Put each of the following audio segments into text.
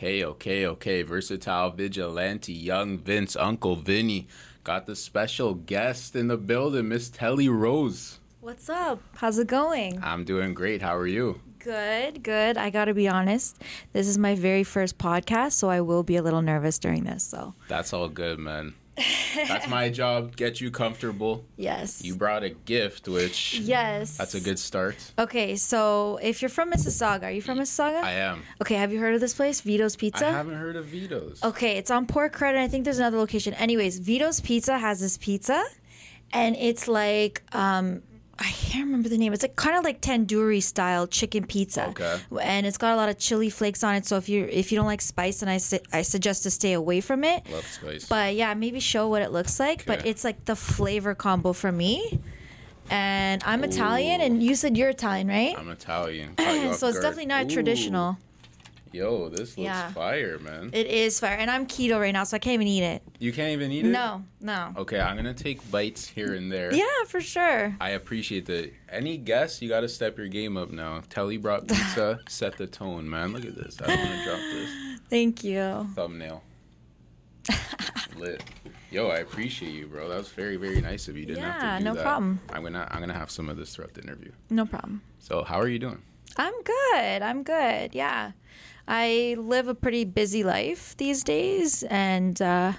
Okay, okay, okay. Versatile vigilante, young Vince, Uncle Vinny. Got the special guest in the building, Miss Tellie Rose. What's up? How's it going? I'm doing great. How are you? Good, good. I got to be honest. This is my very first podcast, so I will be a little nervous during this. So That's all good, man. That's my job. Get you comfortable. yes, You brought a gift, which yes. that's a good start. Okay, so if you're from Mississauga, are you from Mississauga? I am. okay, have you heard of this place, Vito's Pizza? I haven't heard of Vito's. Okay, it's on Port Credit. I think there's another location. Anyways, Vito's Pizza has this pizza, and it's like um, I can't remember the name. It's like kind of like tandoori style chicken pizza. Okay. And it's got a lot of chili flakes on it. So if you if you don't like spice, then I su- I suggest to stay away from it. Love spice. But yeah, maybe show what it looks like. But it's like the flavor combo for me. And I'm Italian, and you said you're Italian, right? I'm Italian. Caught you off so it's guard. definitely not Ooh. traditional. Yo, this looks Yeah. fire, man. It is fire, and I'm keto right now, so I can't even eat it. you can't even eat it? No, no. Okay, I'm gonna take bites here and there. Yeah, for sure. I appreciate that. Any guess, you got to step your game up now. Tellie brought pizza, set the tone, man. Look at this. I don't want to drop this Thank you. thumbnail. Lit. Yo, I appreciate you, bro. That was very, very nice of you. Didn't have Yeah, to do no that. problem. I'm gonna, I'm gonna have some of this throughout the interview. No problem. So, how are you doing? I'm good. I'm good. Yeah. I live a pretty busy life these days, and, uh,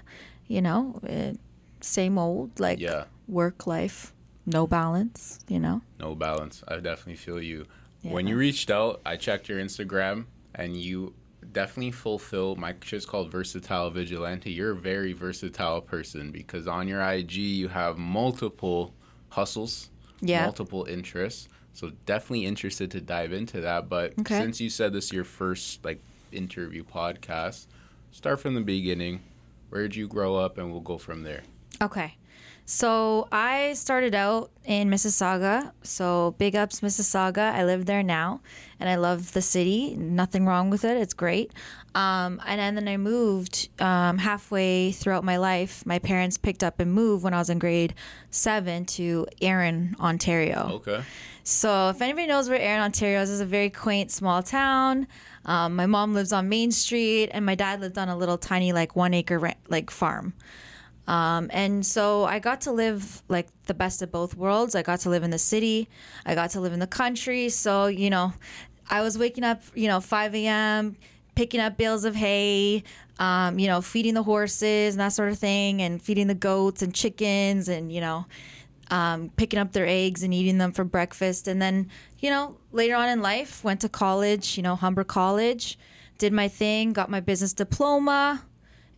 you know, eh, same old, like Yeah. work life, no balance, you know? No balance. I definitely feel you. When you reached out, I checked your Instagram, and you definitely fulfill my shit's called versatile vigilante. You're a very versatile person because on your IG you have multiple hustles, Yeah. multiple interests. So definitely interested to dive into that. But Okay. since you said this is your first like interview podcast, start from the beginning. Where did you grow up, and we'll go from there. Okay. So I started out in Mississauga. So big ups, Mississauga. I live there now and I love the city. Nothing wrong with it. It's great. Um, and then I moved um, halfway throughout my life. My parents picked up and moved when I was in grade seven to Erin, Ontario. Okay. So, if anybody knows where Erin, Ontario is, it's a very quaint small town. Um, my mom lives on Main Street, and my dad lived on a little tiny, like one acre, like farm. Um, and so I got to live like the best of both worlds. I got to live in the city. I got to live in the country. So you know, I was waking up, you know, 5 a.m. picking up bales of hay, um, you know, feeding the horses and that sort of thing, and feeding the goats and chickens, and you know, um, picking up their eggs and eating them for breakfast. And then, you know, later on in life, went to college, you know, Humber College, did my thing, got my business diploma.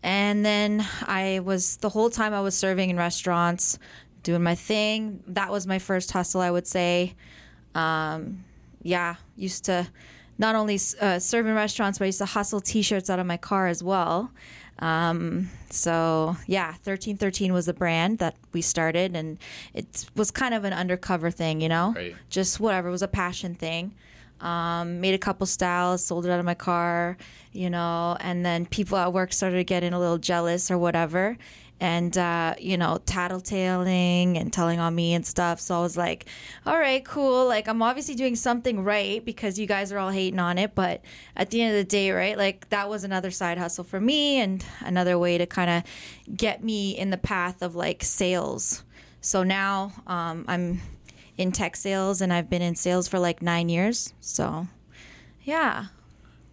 And then I was, the whole time I was serving in restaurants, doing my thing. That was my first hustle, I would say. Um, yeah, used to not only uh, serve in restaurants, but I used to hustle t shirts out of my car as well. Um, so yeah, 1313 was the brand that we started and it was kind of an undercover thing, you know, Right. just whatever. It was a passion thing. Um, made a couple styles, sold it out of my car, you know, and then people at work started getting a little jealous or whatever. And, uh, you know, tattletaling and telling on me and stuff. So I was like, all right, cool. Like, I'm obviously doing something right because you guys are all hating on it. But at the end of the day, right, like, that was another side hustle for me and another way to kind of get me in the path of like sales. So now um, I'm in tech sales and I've been in sales for like nine years. So, yeah.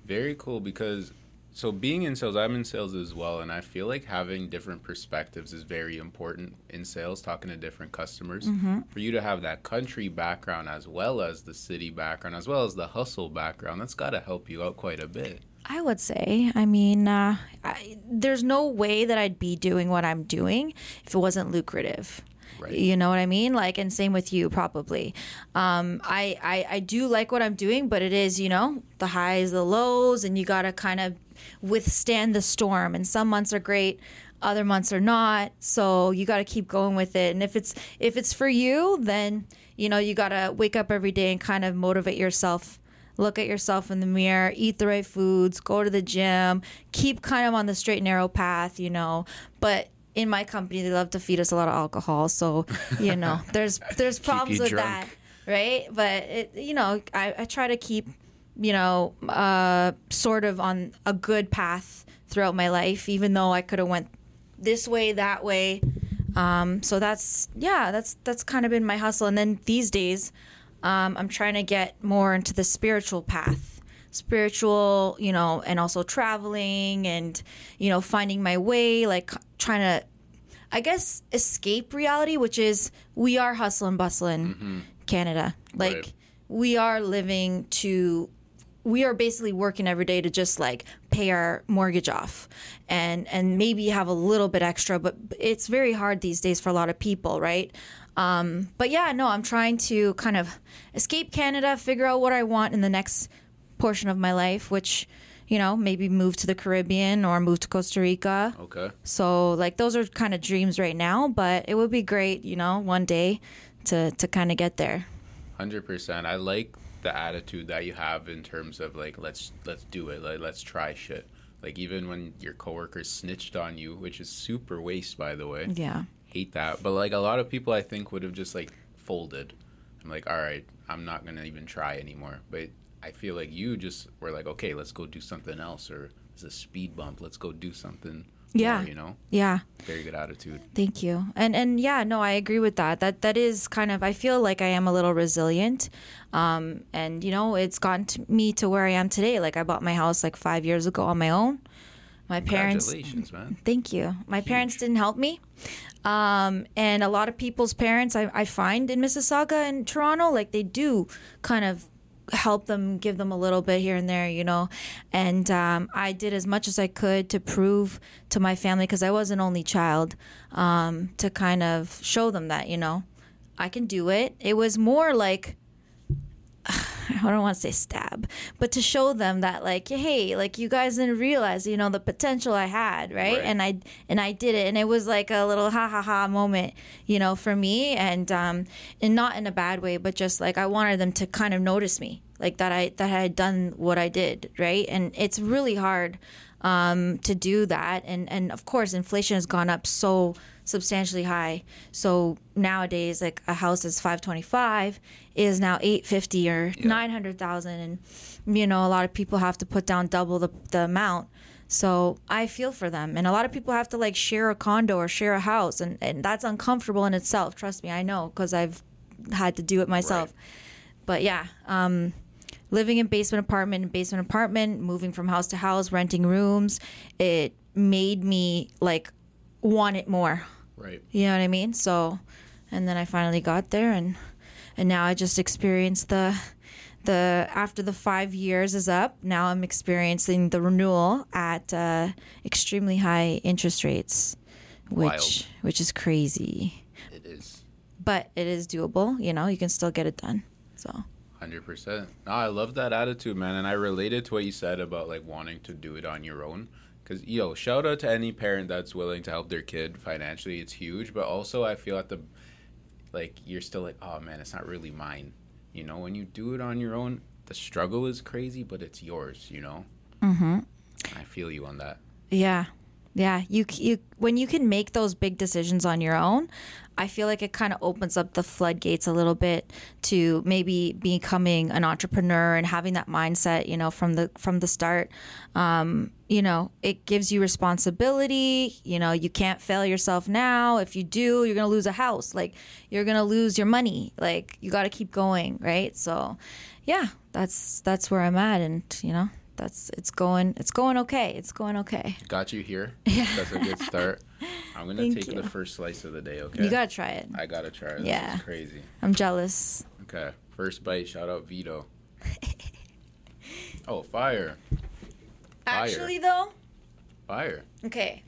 Very cool because so being in sales, I'm in sales as well, and I feel like having different perspectives is very important in sales, talking to different customers. For you to have that country background as well as the city background, as well as the hustle background, that's got to help you out quite a bit. I would say. I mean, uh, I, there's no way that I'd be doing what I'm doing if it wasn't lucrative. Right. You know what I mean? Like, and same with you, probably. Um, I, I I do like what I'm doing, but it is, you know, the highs, the lows, and you gotta kind of withstand the storm. And some months are great, other months are not. So you gotta keep going with it. And if it's if it's for you, then you know you gotta wake up every day and kind of motivate yourself look at yourself in the mirror, eat the right foods, go to the gym, keep kind of on the straight and narrow path, you know. But in my company, they love to feed us a lot of alcohol, so you know, there's there's problems with drunk. that, right? But it, you know, I, I try to keep you know, uh, sort of on a good path throughout my life, even though I could have went this way, that way. Um, so that's yeah, that's that's kind of been my hustle. And then these days, um, I'm trying to get more into the spiritual path, spiritual, you know, and also traveling and you know finding my way, like trying to, I guess, escape reality, which is we are hustle and bustle in Canada, like. Right. We are living to we are basically working every day to just like pay our mortgage off and and maybe have a little bit extra but it's very hard these days for a lot of people right um, but yeah no i'm trying to kind of escape canada figure out what i want in the next portion of my life which you know maybe move to the caribbean or move to costa rica Okay. so like those are kind of dreams right now but it would be great you know one day to to kind of get there Hundred percent. I like the attitude that you have in terms of like let's let's do it. Like let's try shit. Like even when your coworkers snitched on you, which is super waste by the way. yeah Hate that. But like a lot of people I think would have just like folded. I'm like, all right, I'm not gonna even try anymore. But I feel like you just were like, okay, let's go do something else or it's a speed bump. Let's go do something. Yeah. You know, yeah very good attitude. Thank you. And and yeah, no, I agree with that. That that is kind of I feel like I am a little resilient. Um and you know, it's gotten to me to where I am today. Like I bought my house like 5 years ago on my own. My parents Congratulations, man. Thank you. My parents didn't help me. Um, and a lot of people's parents, I, I find in Mississauga and Toronto, like they do kind of help them, give them a little bit here and there, you know. And um, I did as much as I could to prove to my family, because I was an only child, um, to kind of show them that, you know, I can do it. It was more like, I don't want to say stab, but to show them that like, hey, like you guys didn't realize, you know, the potential I had, right? Right. And I and I did it, and it was like a little ha ha ha moment, you know, for me, and um, and not in a bad way, but just like I wanted them to kind of notice me, like that I that I had done what I did, right? And it's really hard um, to do that, and and of course, inflation has gone up so substantially high. So nowadays, like a house is five twenty five is now eight fifty or nine hundred thousand, and you know a lot of people have to put down double the the amount. So I feel for them, and a lot of people have to like share a condo or share a house, and and that's uncomfortable in itself. Trust me, I know because I've had to do it myself. But yeah, um, living in basement apartment, in basement apartment, moving from house to house, renting rooms, it made me like want it more. Right. You know what I mean? So, and then I finally got there, and and now I just experienced the the after the five years is up. Now I'm experiencing the renewal at uh, extremely high interest rates, which Wild. which is crazy, It is. but it is doable. You know, you can still get it done. So Hundred percent. No, I love that attitude, man, and I related to what you said about like wanting to do it on your own. Cause yo, shout out to any parent that's willing to help their kid financially. It's huge, but also I feel at the like you're still like, oh man, it's not really mine. You know, when you do it on your own, the struggle is crazy, but it's yours. You know. Mm-hmm. I feel you on that. Yeah. Yeah, you you when you can make those big decisions on your own, I feel like it kind of opens up the floodgates a little bit to maybe becoming an entrepreneur and having that mindset, you know, from the from the start. Um, you know, it gives you responsibility. You know, you can't fail yourself now. If you do, you're gonna lose a house. Like you're gonna lose your money. Like you got to keep going, right? So, yeah, that's that's where I'm at, and you know, that's it's going it's going okay. It's going okay. Got you here. Yeah. That's a good start. I'm gonna Thank take you. the first slice of the day. Okay. You gotta try it. I gotta try. it. Yeah. crazy. I'm jealous. Okay, first bite. Shout out Vito. oh, fire! Fire. Actually, though, Fire. okay,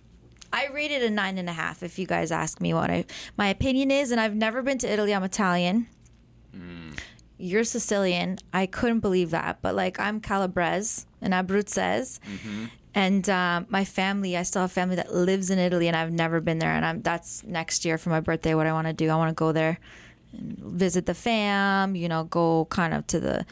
I rated a nine and a half. If you guys ask me what I my opinion is, and I've never been to Italy. I'm Italian. Hmm. You're Sicilian. I couldn't believe that, but like I'm Calabrese and Abruzzese. And um, my family, I still have family that lives in Italy, and I've never been there. And I'm that's next year for my birthday. What I want to do, I want to go there and visit the fam. You know, go kind of to the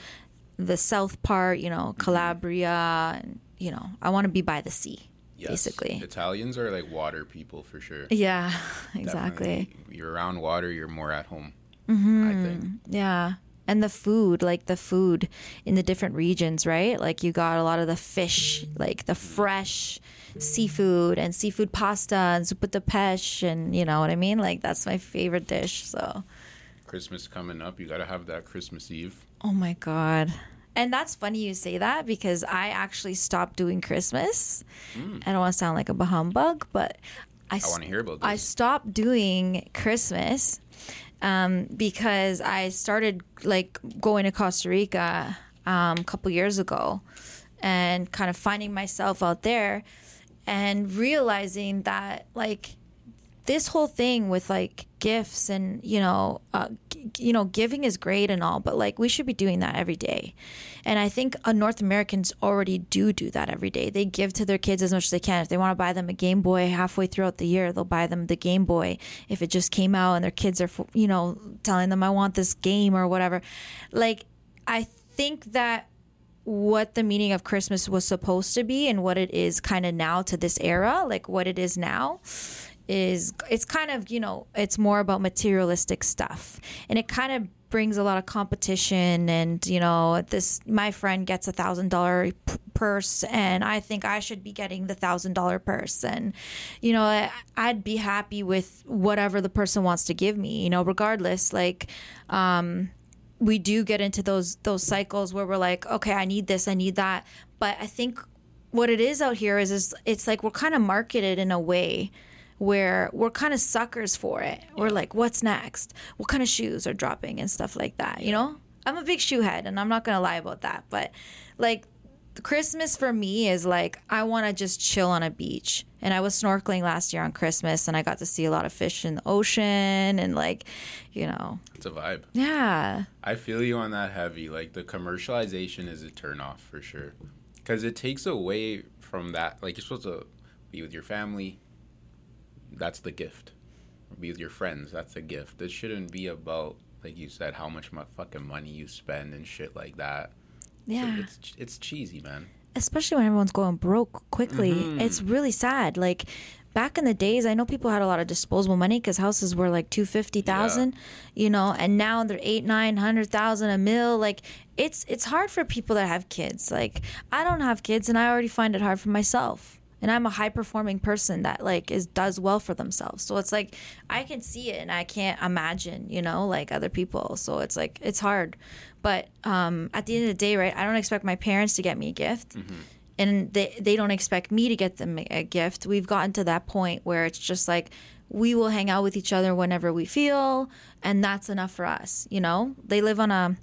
the south part. You know, Calabria, and you know, I want to be by the sea, Yes. basically. Italians are like water people for sure. Yeah, exactly. Definitely. You're around water, you're more at home. Mm-hmm. I think. Yeah. And the food like the food in the different regions right? Like you got a lot of the fish like the fresh seafood and seafood pasta and soup de pêche and you know what i mean? Like that's my favorite dish so. Christmas coming up, you got to have that Christmas Eve. oh my god. And that's funny you say that because i actually stopped doing christmas. Hmm. I don't want to sound like a humbug but i, I want to hear about I stopped doing Christmas um, because I started like going to Costa Rica um, a couple years ago and kind of finding myself out there and realizing that like this whole thing with like gifts and you know uh, you know giving is great and all but like we should be doing that every day. And i think uh, north americans already do do that every day. They give to their kids as much as they can. If they want to buy them a game boy halfway throughout the year they'll buy them the game boy. If it just came out and their kids are you know telling them i want this game or whatever. Like i think that what the meaning of Christmas was supposed to be and what it is kind of now to this era, like what it is now, is it's kind of, you know, it's more about materialistic stuff. And it kind of brings a lot of competition and, you know, this my friend gets a thousand dollar purse and I think I should be getting the thousand dollar purse and you know I, I'd be happy with whatever the person wants to give me you know regardless like um we do get into those those cycles where we're like, okay, I need this, I need that. But I think what it is out here is is it's like we're kind of marketed in a way where we're kind of suckers for it. We're like, what's next? What kind of shoes are dropping and stuff like that, you know? I'm a big shoe head and I'm not going to lie about that, but like Christmas for me is like I want to just chill on a beach. And I was snorkeling last year on Christmas and I got to see a lot of fish in the ocean and like, you know, It's a vibe. yeah. I feel you on that heavy. Like the commercialization is a turnoff for sure, because it takes away from that. Like you're supposed to be with your family. That's the gift. Be with your friends. That's a gift. It shouldn't be about like you said how much mo- fucking money you spend and shit like that. So Yeah. it's it's cheesy, man. especially when everyone's going broke quickly. Mm-hmm. It's really sad. Like back in the days, I know people had a lot of disposable money because houses were like two fifty thousand, yeah. you know, and now they're eight nine hundred thousand a mil. Like it's it's hard for people that have kids. Like I don't have kids, and I already find it hard for myself. And I'm a high performing person that like is does well for themselves. So it's like I can see it and I can't imagine, you know, like other people. So it's like it's hard. But um, at the end of the day, right? I don't expect my parents to get me a gift and they they don't expect me to get them a gift. We've gotten to that point where it's just like we will hang out with each other whenever we feel, and that's enough for us. You know, they live on a.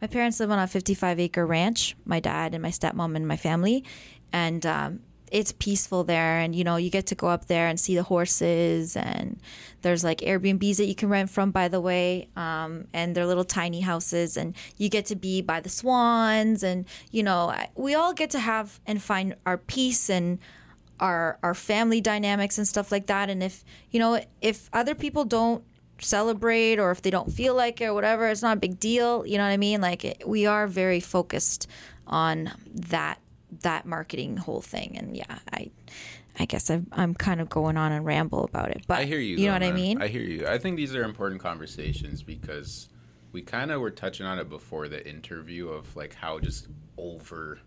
My parents live on a 55 acre ranch. My dad and my stepmom and my family, and um, it's peaceful there. And you know, you get to go up there and see the horses, and there's like Airbnbs that you can rent from, by the way, um, and they're little tiny houses, and you get to be by the swans, and you know, we all get to have and find our peace and our our family dynamics and stuff like that. And if you know, if other people don't celebrate or if they don't feel like it or whatever, it's not a big deal. You know what I mean? Like it, we are very focused on that that marketing whole thing. And yeah, I I guess I'm, I'm kind of going on and ramble about it, but I hear you. You know what I mean? I hear you. I think these are important conversations because we kind of were touching on it before the interview of like how just over,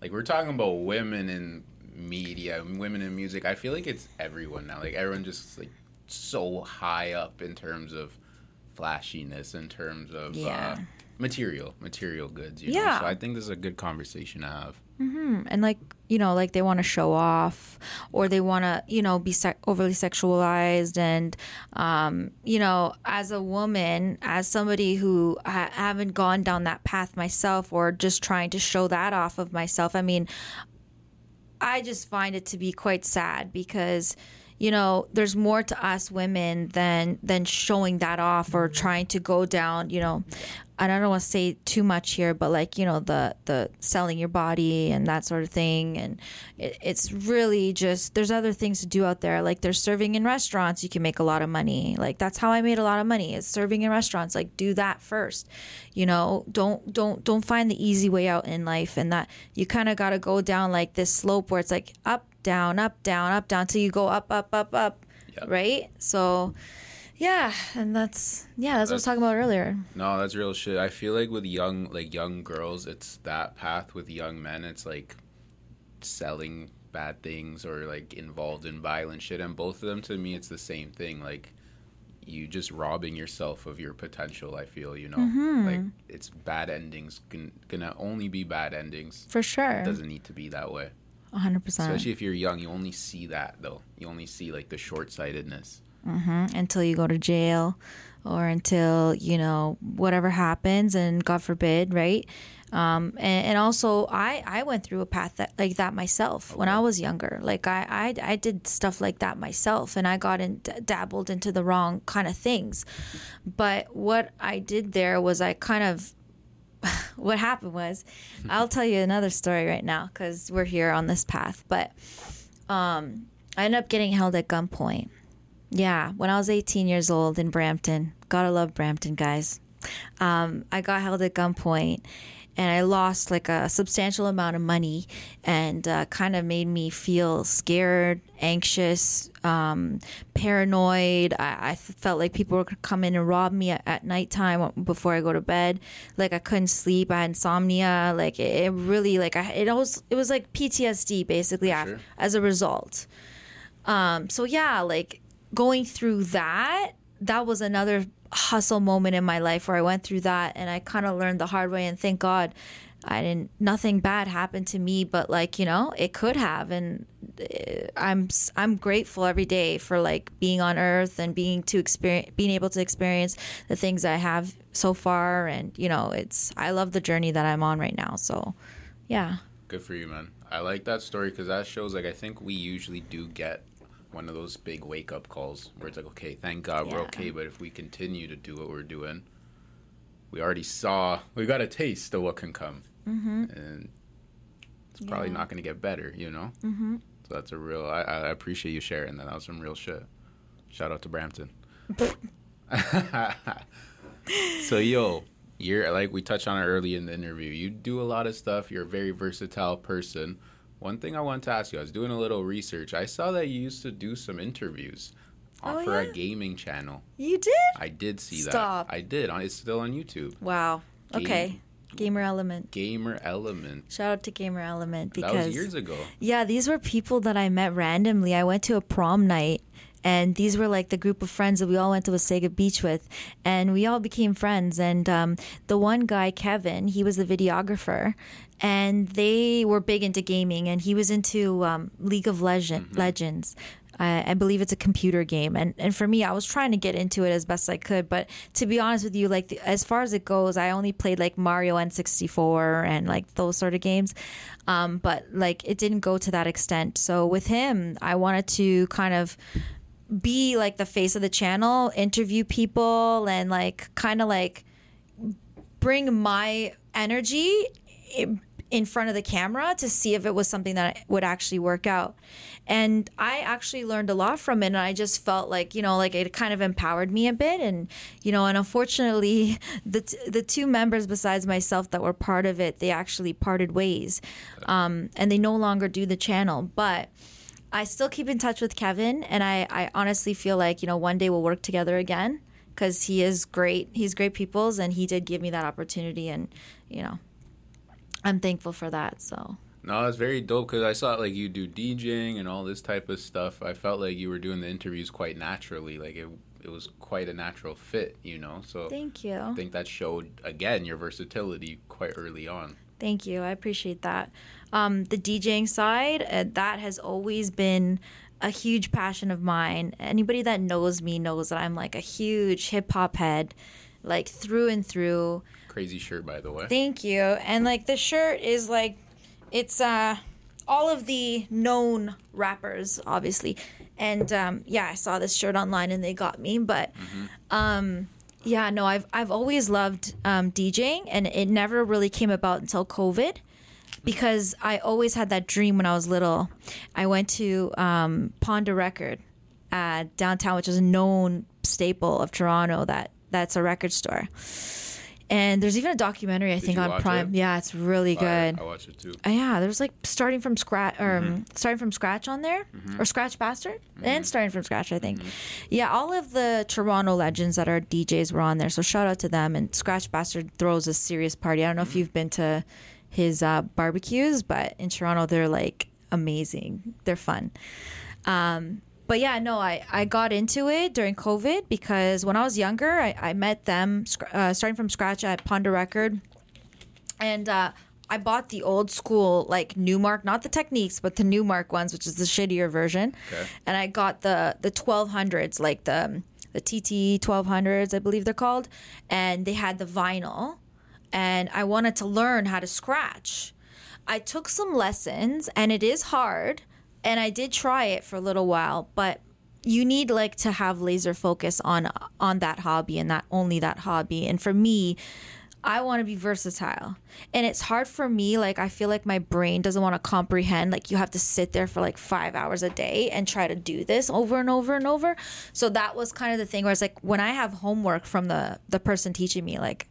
like we're talking about women in media, women in music. I feel like it's everyone now. Like everyone just like so high up in terms of flashiness, in terms of Yeah. uh, material, material goods. You Know? Yeah. So I think this is a good conversation to have. And like you know like they want to show off or they want to you know be sec- overly sexualized and um, you know as a woman as somebody who ha- haven't gone down that path myself or just trying to show that off of myself i mean i just find it to be quite sad because you know there's more to us women than than showing that off or trying to go down you know and I don't want to say too much here, but like you know the the selling your body and that sort of thing, and it, it's really just there's other things to do out there. Like there's serving in restaurants, you can make a lot of money. Like that's how I made a lot of money is serving in restaurants. Like do that first, you know. Don't don't don't find the easy way out in life, and that you kind of got to go down like this slope where it's like up down up down up down till you go up up up up, Yep. right? So yeah, and that's yeah, that's, what I was talking about earlier. No, that's real shit. I feel like with young like young girls, it's that path. With young men, it's like selling bad things or like involved in violent shit. And both of them, to me, it's the same thing. Like you just robbing yourself of your potential. I feel you know, Mm-hmm. like it's bad endings. Can, gonna only be bad endings. For sure, It doesn't need to be that way. Hundred percent. Especially if you're young, you only see that though. You only see like the short sightedness. until you go to jail or until you know whatever happens and god forbid right um, and, and also I, I went through a path that like that myself when I was younger. Like I, I I did stuff like that myself, and I got in d- dabbled into the wrong kind of things. But what I did there was I kind of what happened was I'll tell you another story right now because we're here on this path. But um, I ended up getting held at gunpoint. Yeah, when I was 18 years old in Brampton. Gotta love Brampton, guys. Um, I got held at gunpoint and I lost like a substantial amount of money and uh, kind of made me feel scared, anxious, um, paranoid. I, I felt like people were going to come in and rob me at, at nighttime before I go to bed. Like I couldn't sleep. I had insomnia. Like it, it really, like I, it was, it was like PTSD basically Sure. as a result. Um, so yeah, like going through that, that was another hustle moment in my life where I went through that and I kind of learned the hard way and thank God I didn't nothing bad happened to me but like you know it could have and uh, I'm I'm grateful every day for like being on earth and being to experience being able to experience the things I have so far and you know it's I love the journey that I'm on right now so yeah Good for you, man. I like that story because that shows like I think we usually do get one of those big wake up calls where it's like, okay, thank God we're okay, but if we continue to do what we're doing, we already saw we got a taste of what can come, mm-hmm. and it's probably Yeah. not going to get better, you know. Mm-hmm. So that's a real. I, I appreciate you sharing that. That was some real shit. Shout out to Brampton. so yo, you're like we touched on it early in the interview. You do a lot of stuff. You're a very versatile person. One thing I want to ask you, I was doing a little research. I saw that you used to do some interviews Oh, for a gaming channel. you did I did see that. Stop. that. I did. It's still on YouTube. wow Game- okay gamer element Gamer Element. Shout out to Gamer Element because that was years ago. yeah, these were people that I met randomly. I went to a prom night and these were like the group of friends that we all went to Wasaga Beach with and we all became friends and um, the one guy Kevin, he was the videographer and they were big into gaming and he was into um, League of Legend, Legends. I, I believe it's a computer game, and and for me, I was trying to get into it as best I could. But to be honest with you, like the, as far as it goes, I only played like Mario N64 and like those sort of games. Um, but like it didn't go to that extent. So with him, I wanted to kind of be like the face of the channel, interview people, and like kind of like bring my energy in front of the camera to see if it was something that would actually work out. And I actually learned a lot from it. And I just felt like, you know, like it kind of empowered me a bit. And, you know, and unfortunately, the, t- the two members besides myself that were part of it, they actually parted ways. Um, and they no longer do the channel. But I still keep in touch with Kevin. And I, I honestly feel like, you know, one day we'll work together again because he is great. He's great people's, and he did give me that opportunity, and you know, I'm thankful for that. So No, it's very dope because I saw like you do DJing and all this type of stuff. I felt like you were doing the interviews quite naturally. Like it, it was quite a natural fit, you know. So thank you, I think that showed again your versatility quite early on. Thank you. I appreciate that. Um, the DJing side, uh, that has always been a huge passion of mine. Anybody that knows me knows that I'm like a huge hip hop head, like through and through. Crazy shirt, by the way. Thank you. And like the shirt is like it's uh all of the known rappers obviously. And um yeah, I saw this shirt online and they got me, but um yeah, no, I've I've always loved um DJing and it never really came about until COVID because I always had that dream when I was little. I went to um Ponda Record uh, downtown, which is a known staple of Toronto that that's a record store And there's even a documentary I think you on Prime. it? Yeah, it's really good. I, I watch it too. Uh, yeah, there's like starting from scratch or um, Mm-hmm. starting from scratch on there or Scratch Bastid and starting from scratch I think. Mm-hmm. Yeah, all of the Toronto legends that are DJs were on there. So shout out to them and Scratch Bastid throws a serious party. I don't know Mm-hmm. if you've been to his uh, barbecues, but in Toronto they're like amazing. They're fun. Um, but yeah, no, I, I got into it during COVID because when I was younger, I, I met them uh, starting from scratch at Ponda Record and uh, I bought the old school like Numark, not the Technics, but the Numark ones, which is the shittier version. Okay. And I got the the twelve hundreds, like the the TT twelve hundreds, I believe they're called, and they had the vinyl, and I wanted to learn how to scratch. I took some lessons, and it is hard, and I did try it for a little while, but you need like to have laser focus on on that hobby and that only that hobby. And for me, I want to be versatile. And it's hard for me. Like, I feel like my brain doesn't want to comprehend. Like, you have to sit there for like five hours a day and try to do this over and over and over. So, that was kind of the thing where it's like, when I have homework from the, the person teaching me, like,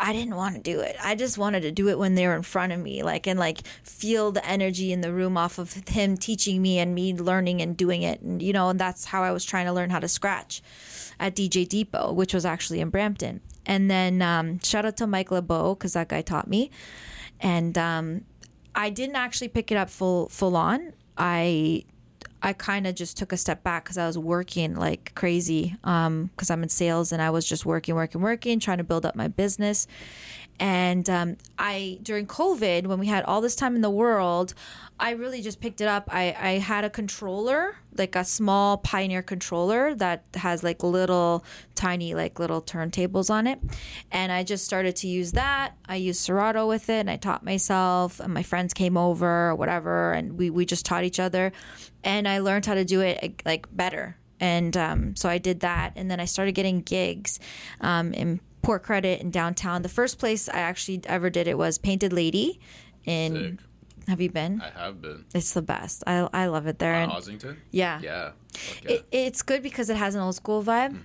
I didn't want to do it. I just wanted to do it when they were in front of me, like, and like feel the energy in the room off of him teaching me and me learning and doing it. And, you know, and that's how I was trying to learn how to scratch at DJ Depot, which was actually in Brampton. And then um, shout out to Mike LeBeau because that guy taught me. And um, I didn't actually pick it up full full on. I I kind of just took a step back because I was working like crazy because I'm in sales and I was just working, working, working, trying to build up my business. And um, I during COVID when we had all this time in the world, I really just picked it up. I, I had a controller, like a small Pioneer controller that has like little tiny like little turntables on it, and I just started to use that. I used Serato with it, and I taught myself. And my friends came over or whatever, and we we just taught each other, and I learned how to do it like better. And um, so I did that, and then I started getting gigs um, in Port Credit in downtown. The first place I actually ever did it was Painted Lady in. Sick. Have you been? I have been. It's the best. I I love it there. On And Ossington? yeah. Yeah. It, it's good because it has an old school vibe,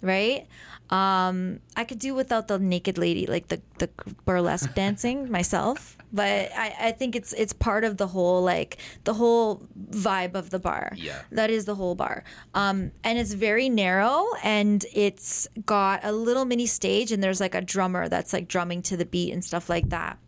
right? Um, I could do without the naked lady, like the the burlesque dancing myself, but I, I think it's it's part of the whole like the whole vibe of the bar. Yeah. that is the whole bar. Um, and it's very narrow, and it's got a little mini stage, and there's like a drummer that's like drumming to the beat and stuff like that.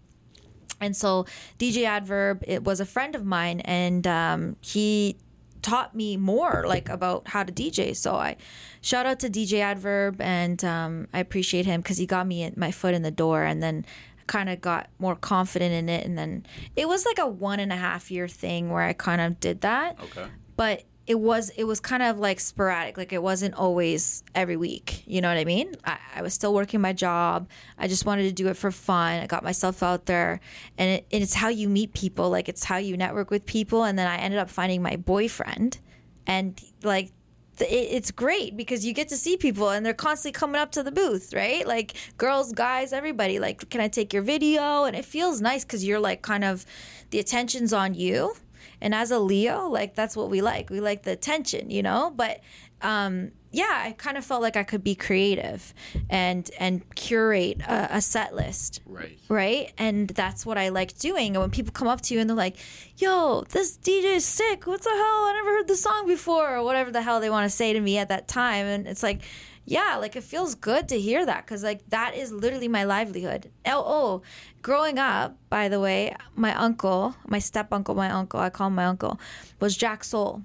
And so DJ Adverb, it was a friend of mine, and um, he taught me more like about how to DJ. So I shout out to DJ Adverb, and um, I appreciate him because he got me my foot in the door, and then kind of got more confident in it. And then it was like a one and a half year thing where I kind of did that. Okay. but it was it was kind of like sporadic like it wasn't always every week you know what i mean? I, I was still working my job. I just wanted to do it for fun. I got myself out there. And, it, and it's how you meet people like it's how you network with people. And then i ended up finding my boyfriend. And like it's great because you get to see people and they're constantly coming up to the booth right like girls guys everybody like can i take your video and it feels nice because you're like kind of the attention's on you and as a Leo, like that's what we like. We like the attention, you know? But um yeah, I kind of felt like I could be creative and and curate a, a set list. Right. Right? And that's what I like doing. And when people come up to you and they're like, yo, this DJ is sick. What the hell? I never heard the song before, or whatever the hell they want to say to me at that time. And it's like, yeah, like it feels good to hear that because like that is literally my livelihood. Oh, oh, growing up, by the way, my uncle, my step uncle, my uncle, I call him my uncle, was Jack Soul.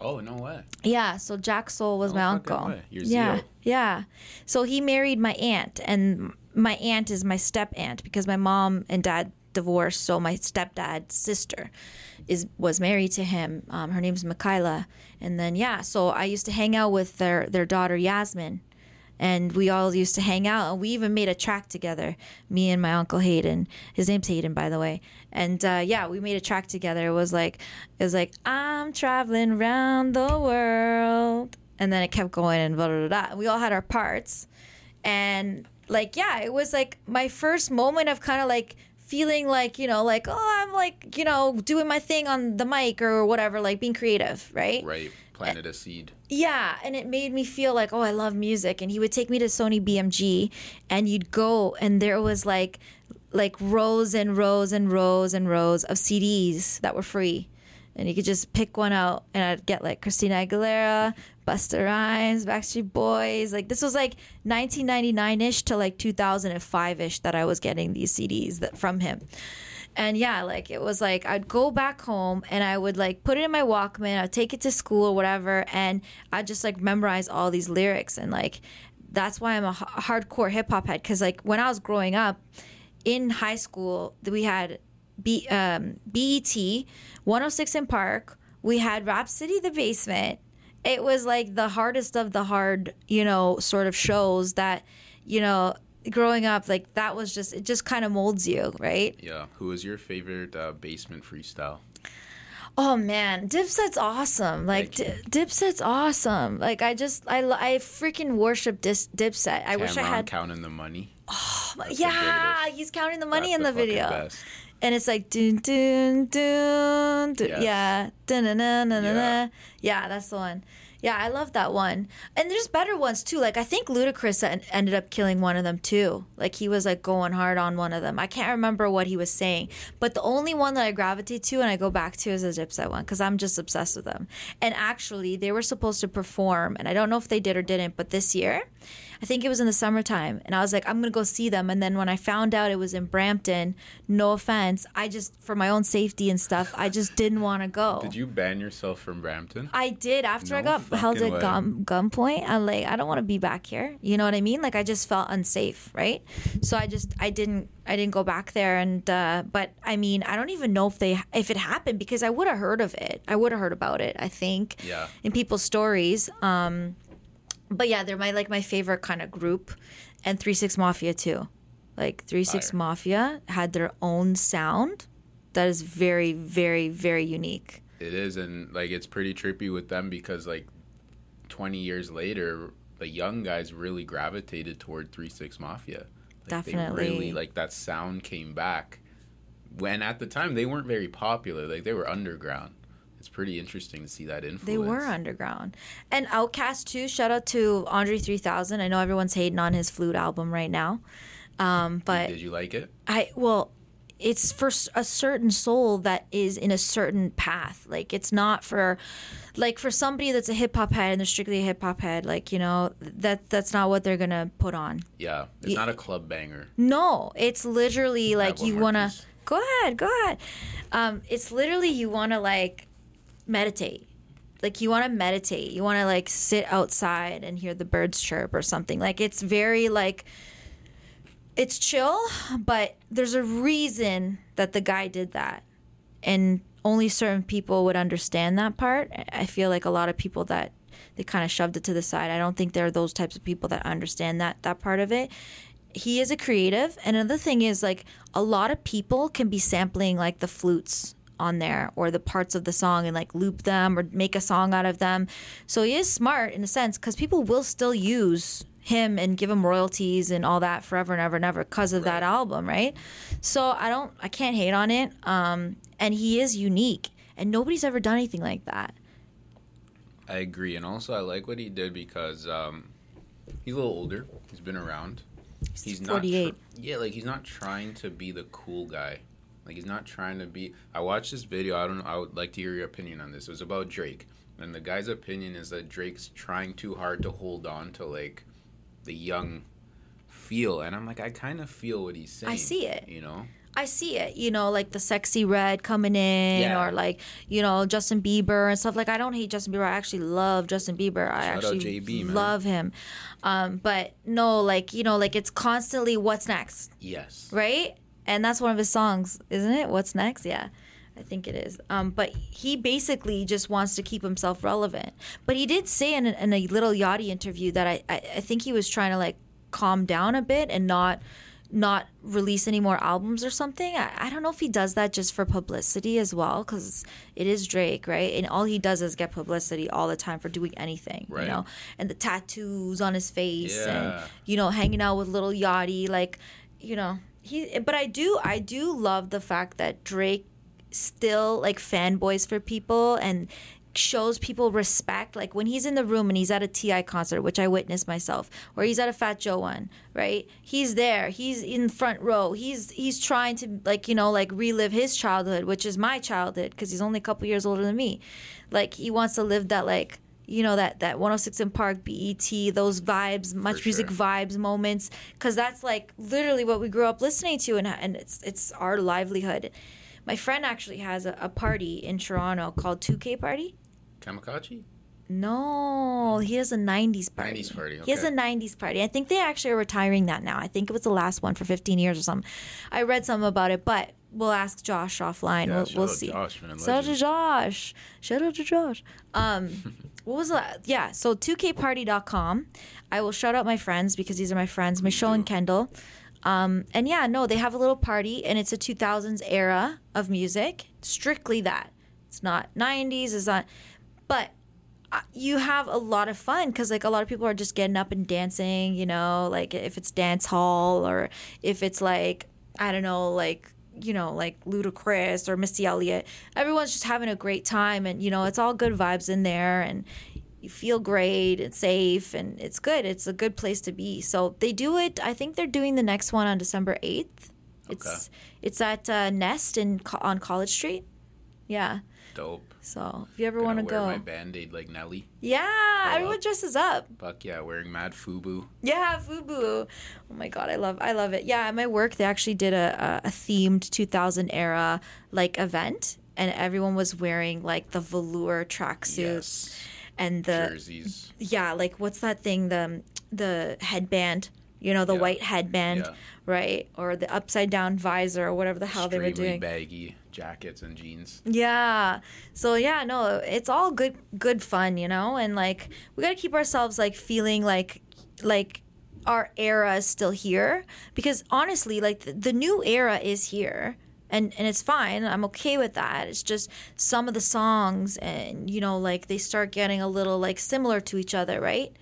Oh, no way. Yeah, so Jack Soul was No my uncle. yeah, yeah. So he married my aunt, and my aunt is my step aunt because my mom and dad divorced. So my stepdad's sister is was married to him. Um, her name's Michaela, and then yeah. So I used to hang out with their their daughter Yasmin. And we all used to hang out, and we even made a track together. Me and my uncle Hayden. His name's Hayden, by the way. And uh, yeah, we made a track together. It was like, it was like, I'm traveling around the world, and then it kept going and blah blah. blah. We all had our parts, and like yeah, it was like my first moment of kind of like feeling like you know like oh I'm like you know doing my thing on the mic or whatever, like being creative, right? Right. Planted a seed. Yeah, and it made me feel like, oh, I love music. And he would take me to Sony BMG, and you'd go, and there was like, like rows and rows and rows and rows of CDs that were free, and you could just pick one out, and I'd get like Christina Aguilera, Busta Rhymes, Backstreet Boys. Like this was like 1999 ish to like 2005 ish that I was getting these CDs that from him. And yeah, like it was like I'd go back home and I would like put it in my Walkman, I'd take it to school or whatever, and I'd just like memorize all these lyrics. And like that's why I'm a h- hardcore hip hop head because like when I was growing up in high school, we had B, um, BET, 106 & Park, we had Rap City the Basement. It was like the hardest of the hard, you know, sort of shows that, you know, growing up, like that was just it just kind of molds you, right? Yeah. Who is your favorite uh, basement freestyle? Oh man, Dipset's awesome. Like D- Dipset's awesome. Like I just I I freaking worship dis- Dipset. I wish I had. counting the money. That's the yeah, he's counting the money That's in the, fucking video, best. and it's like dun dun dun, dun Yes. yeah, dun dun dun. Yeah. dun. Yeah, that's the one. Yeah, I love that one. And there's better ones too. Like I think Ludacris en- ended up killing one of them too. Like he was like going hard on one of them. I can't remember what he was saying, but the only one that I gravitate to and I go back to is the Dipset one because I'm just obsessed with them. And actually, they were supposed to perform, and I don't know if they did or didn't, but this year. I think it was in the summertime, and I was like, I'm gonna go see them. And then when I found out it was in Brampton, no offense, I just for my own safety and stuff, I just didn't want to go. Did you ban yourself from Brampton? I did after I got held at way. gun gunpoint. I'm like, I don't want to be back here. You know what I mean? Like I just felt unsafe, right? So I just I didn't I didn't go back there. And uh, but I mean, I don't even know if they if it happened because I would have heard of it. I would have heard about it. I think Yeah. in people's stories. Um, but yeah, they're my like my favorite kind of group, and Three Six Mafia too. Like Three Six Mafia had their own sound that is very very very unique. It is, and like it's pretty trippy with them because like twenty years later, the young guys really gravitated toward Three Six Mafia. Like, They Definitely. really like that sound came back. When at the time they weren't very popular, like they were underground. It's pretty interesting to see that influence. They were underground. And OutKast too. Shout out to Andre 3000. I know everyone's hating on his flute album right now. Um, but Did you like it? I well, it's for a certain soul that is in a certain path. Like it's not for like for somebody that's a hip hop head and they're strictly a hip hop head, like, you know, that that's not what they're going to put on. Yeah, it's Ye- not a club banger. No, it's literally like you want to piece. go ahead, go ahead. Um, it's literally you want to like meditate. Like you want to meditate. You want to like sit outside and hear the birds chirp or something. Like it's very like it's chill, but there's a reason that the guy did that. And only certain people would understand that part. I feel like a lot of people that they kind of shoved it to the side. I don't think there are those types of people that understand that that part of it. He is a creative, and another thing is like a lot of people can be sampling like the flutes on there or the parts of the song and like loop them or make a song out of them. So he is smart in a sense because people will still use him and give him royalties and all that forever and ever and ever because of that album, right? So I don't, I can't hate on it. Um, and he is unique, and nobody's ever done anything like that. I agree, and also I like what he did because um, he's a little older. He's been around. He's not. 48. tr- yeah, like he's not trying to be the cool guy. Like he's not trying to be. I watched this video. I don't know. I would like to hear your opinion on this. It was about Drake, and the guy's opinion is that Drake's trying too hard to hold on to like the young feel, and I'm like, I kind of feel what he's saying. I see it. You know. I see it, you know, like the Sexyy Red coming in, Yeah. or like you know Justin Bieber and stuff. Like I don't hate Justin Bieber. I actually love Justin Bieber. I Shout out actually JB, love him. Um, but no, like you know, like it's constantly what's next, Yes. right? And that's one of his songs, isn't it? What's next? Yeah. I think it is. Um, but he basically just wants to keep himself relevant. But he did say in a, in a Lil Yachty interview that I, I, I think he was trying to like calm down a bit and not not release any more albums or something. I, I don't know if he does that just for publicity as well, because it is Drake, right? And all he does is get publicity all the time for doing anything, Right. you know? And the tattoos on his face Yeah. and, you know, hanging out with Lil Yachty, like, you know, he, but I do, I do love the fact that Drake still like fanboys for people and shows people respect. Like when he's in the room and he's at a T.I. concert, which I witnessed myself, or he's at a Fat Joe one, right? He's there. He's in front row. He's he's trying to like you know like relive his childhood, which is my childhood because he's only a couple years older than me. Like he wants to live that like you know that that 106 & Park, BET, those vibes, MuchMusic vibes moments, because that's like literally what we grew up listening to, and and it's it's our livelihood. My friend actually has a, a party in Toronto called 2K Party. Kamakacci? No, he has a 90s party. 90s party, He has a 90s party. I think they actually are retiring that now. I think it was the last one for 15 years or something. I read something about it, but we'll ask Josh offline. Yeah, we'll we'll see. Josh, man, Shout out to. Josh. Shout out to Josh. Um, what was that? Yeah, so 2kparty.com. I will shout out my friends because these are my friends, Michelle and Kendall. Um, and yeah, no, they have a little party and it's a 2000s era of music. Strictly that. It's not 90s, it's not. But uh, you have a lot of fun because like a lot of people are just getting up and dancing you know like if it's dance hall or if it's like i don't know like you know like ludacris or missy elliott. Everyone's just having a great time and you know it's all good vibes in there and you feel great it's safe and it's good. It's a good place to be. So they do it i think they're doing the next one on december 8th it's it's at uh, nest in on college street. Yeah Dope. so if you ever want to wear go my band-aid like Nelly. yeah, everyone up. dresses up. Fuck yeah, wearing mad FUBU. Yeah, FUBU. Oh my god, I love I love it. Yeah, at my work they actually did a, a, a themed 2000 era like event and everyone was wearing like the velour tracksuits Yes. and the Jerseys. yeah, like what's that thing the the headband, you know, the Yeah. white headband, Yeah. right? Or the upside down visor or whatever the hell they were doing. baggy jackets and jeans. Yeah. So yeah, no, it's all good good fun, you know? And like we got to keep ourselves like feeling like like our era is still here because honestly, like the, the new era is here. And and it's fine. I'm okay with that. It's just some of the songs and you know like they start getting a little like similar to each other, right?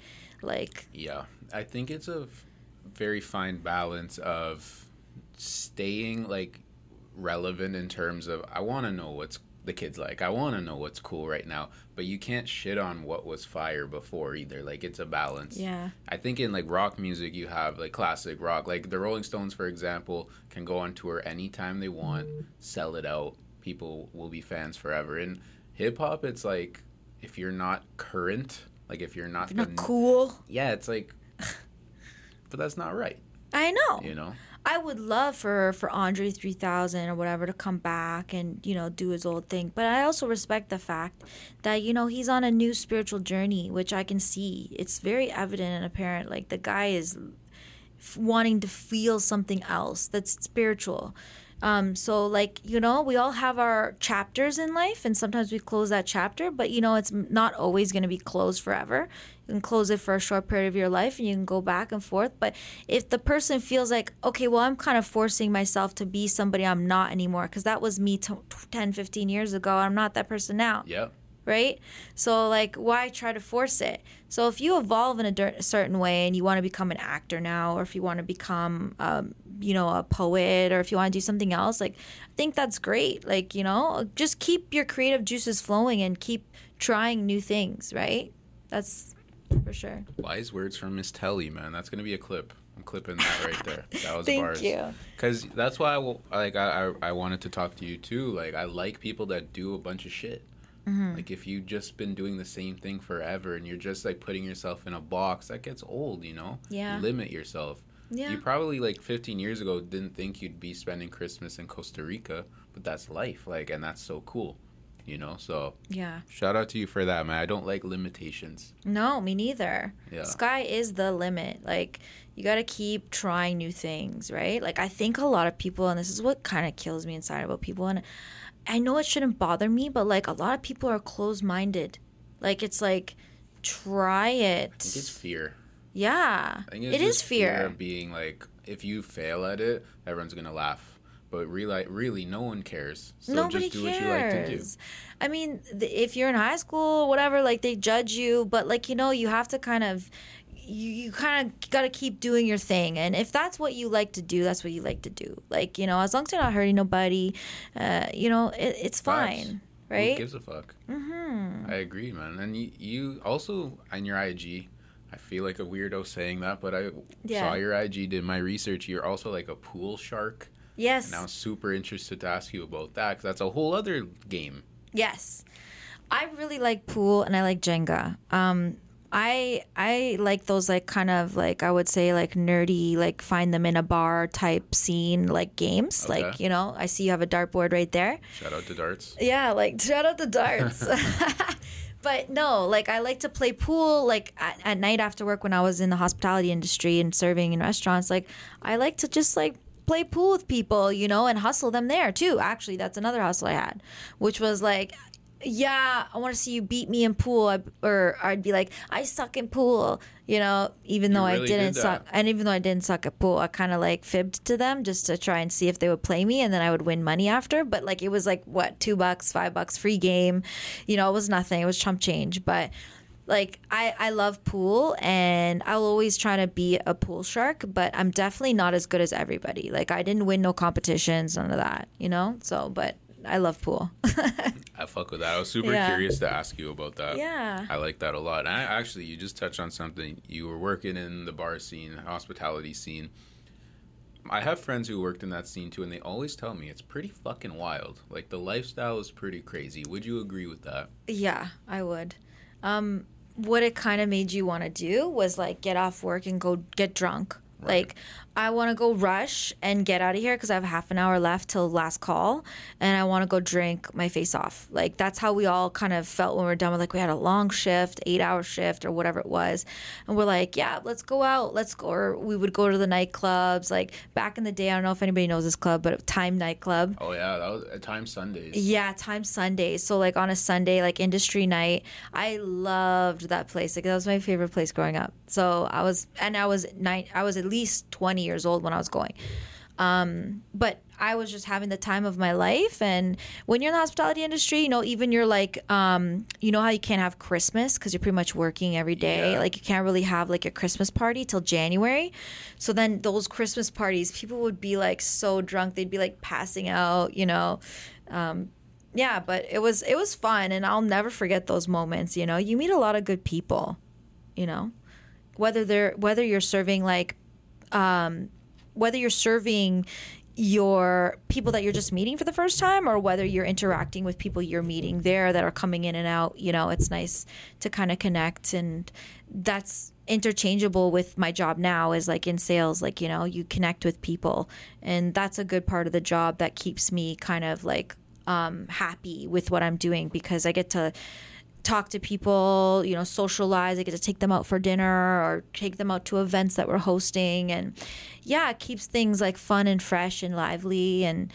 Like Yeah, I think it's a very fine balance of staying like relevant in terms of I want to know what's the kids like. I want to know what's cool right now, but you can't shit on what was fire before either. Like it's a balance. yeah. I think in like rock music, you have like classic rock, like the Rolling Stones, for example, can go on tour anytime they want, sell it out. People will be fans forever. In hip hop, it's like if you're not current, like if you're not, You're not the- cool. yeah, it's like, but that's not right, I know. you know. I would love for for Andre 3000 or whatever to come back and you know do his old thing, but I also respect the fact that you know he's on a new spiritual journey, which I can see. It's very evident and apparent. Like the guy is wanting to feel something else that's spiritual. Um, so like you know, we all have our chapters in life, and sometimes we close that chapter, but you know, it's not always going to be closed forever. You can close it for a short period of your life, and you can go back and forth. But if the person feels like, okay, well, I'm kind of forcing myself to be somebody I'm not anymore, because that was me t- 10, 15 years ago. I'm not that person now Yep. Right? So like, why try to force it? So if you evolve in a, a certain way and you want to become an actor now, or if you want to become, um, you know, a poet, or if you want to do something else, like, I think that's great. Like, you know, just keep your creative juices flowing and keep trying new things, right? That's for sure. Wise words from Miss Tellie, man. That's gonna be a clip. I'm clipping that right there. That was Thank bars. you. Because that's why I will, like I, I I wanted to talk to you too. Like I like people that do a bunch of shit. Mm-hmm. Like if you've just been doing the same thing forever and you're just like putting yourself in a box, that gets old. You know. Yeah. Limit yourself. Yeah. You probably like 15 years ago didn't think you'd be spending Christmas in Costa Rica, but that's life. Like, and that's so cool. You know. So Yeah. shout out to you for that, man. I don't like limitations. No, me neither. Yeah. Sky is the limit. Like you got to keep trying new things, right? Like I think a lot of people and this is what kind of kills me inside about people and I know it shouldn't bother me, but like a lot of people are closed-minded. Like it's like try it. I think it's fear. yeah. I think it's It is just fear. of being like, if you fail at it, everyone's gonna laugh. But really, really, no one cares. So Nobody just do what you like to do. cares. I mean, th- if you're in high school whatever, like they judge you, but like you know, you have to kind of, you, you kind of got to keep doing your thing, and if that's what you like to do, that's what you like to do. Like you know, as long as you're not hurting nobody, uh, you know, it, it's Vibes. fine. right? Who gives a fuck? Mm-hmm. I agree, man. And you, you also on your IG, I feel like a weirdo saying that, but I Yeah. saw your IG, did my research. You're also like a pool shark, Yes. and I was super interested to ask you about that because that's a whole other game. Yes. I really like pool and I like Jenga. Um I I like those like kind of like I would say like nerdy like find them in a bar type scene like games. Okay. Like, you know, I see you have a dartboard right there. Shout out to darts. Yeah, like shout out to darts. but no, like I like to play pool like at, at night after work when I was in the hospitality industry and serving in restaurants. Like I like to just like play pool with people, you know, and hustle them there too. Actually, that's another hustle I had, which was like yeah, I want to see you beat me in pool, I, or I'd be like, I suck in pool, you know, even though really I didn't did suck, and even though I didn't suck at pool, I kind of like fibbed to them just to try and see if they would play me, and then I would win money after. But like it was like what two bucks, five bucks, free game, you know, it was nothing. It was chump change, but. Like I, I love pool and I'll always try to be a pool shark, but I'm definitely not as good as everybody. Like I didn't win no competitions, none of that, you know. So, but I love pool. I fuck with that. I was super Yeah. curious to ask you about that. Yeah. I like that a lot. And I actually, you just touched on something. You were working in the bar scene, hospitality scene. I have friends who worked in that scene too, and they always tell me it's pretty fucking wild. Like the lifestyle is pretty crazy. Would you agree with that? Yeah, I would. Um, what it kind of made you want to do was like get off work and go get drunk. Like, I want to go rush and get out of here because I have half an hour left till last call, and I want to go drink my face off. Like that's how we all kind of felt when we are done with like we had a long shift, eight hour shift or whatever it was, and we're like, yeah, let's go out, let's go. Or we would go to the nightclubs. Like back in the day, I don't know if anybody knows this club, but Time nightclub. Oh yeah, that was uh, at times Sundays. Yeah, time Sundays. So like on a Sunday, like industry night, I loved that place. Like that was my favorite place growing up. So I was, and I was nine. I was at least twenty years old when I was going. Um, but I was just having the time of my life. And when you're in the hospitality industry, you know, even you're like, um, you know how you can't have Christmas because you're pretty much working every day. Yeah. Like you can't really have like a Christmas party till January. So then those Christmas parties, people would be like so drunk, they'd be like passing out, you know. Um, yeah, but it was it was fun, and I'll never forget those moments. You know, you meet a lot of good people. You know, whether they're whether you're serving like um, whether you're serving your people that you're just meeting for the first time or whether you're interacting with people you're meeting there that are coming in and out you know it's nice to kind of connect. And that's interchangeable with my job now is like in sales like you know you connect with people. And that's a good part of the job that keeps me kind of like um, happy with what i'm doing because i get to talk to people, you know, socialize. I get to take them out for dinner or take them out to events that we're hosting. And yeah, it keeps things like fun and fresh and lively. And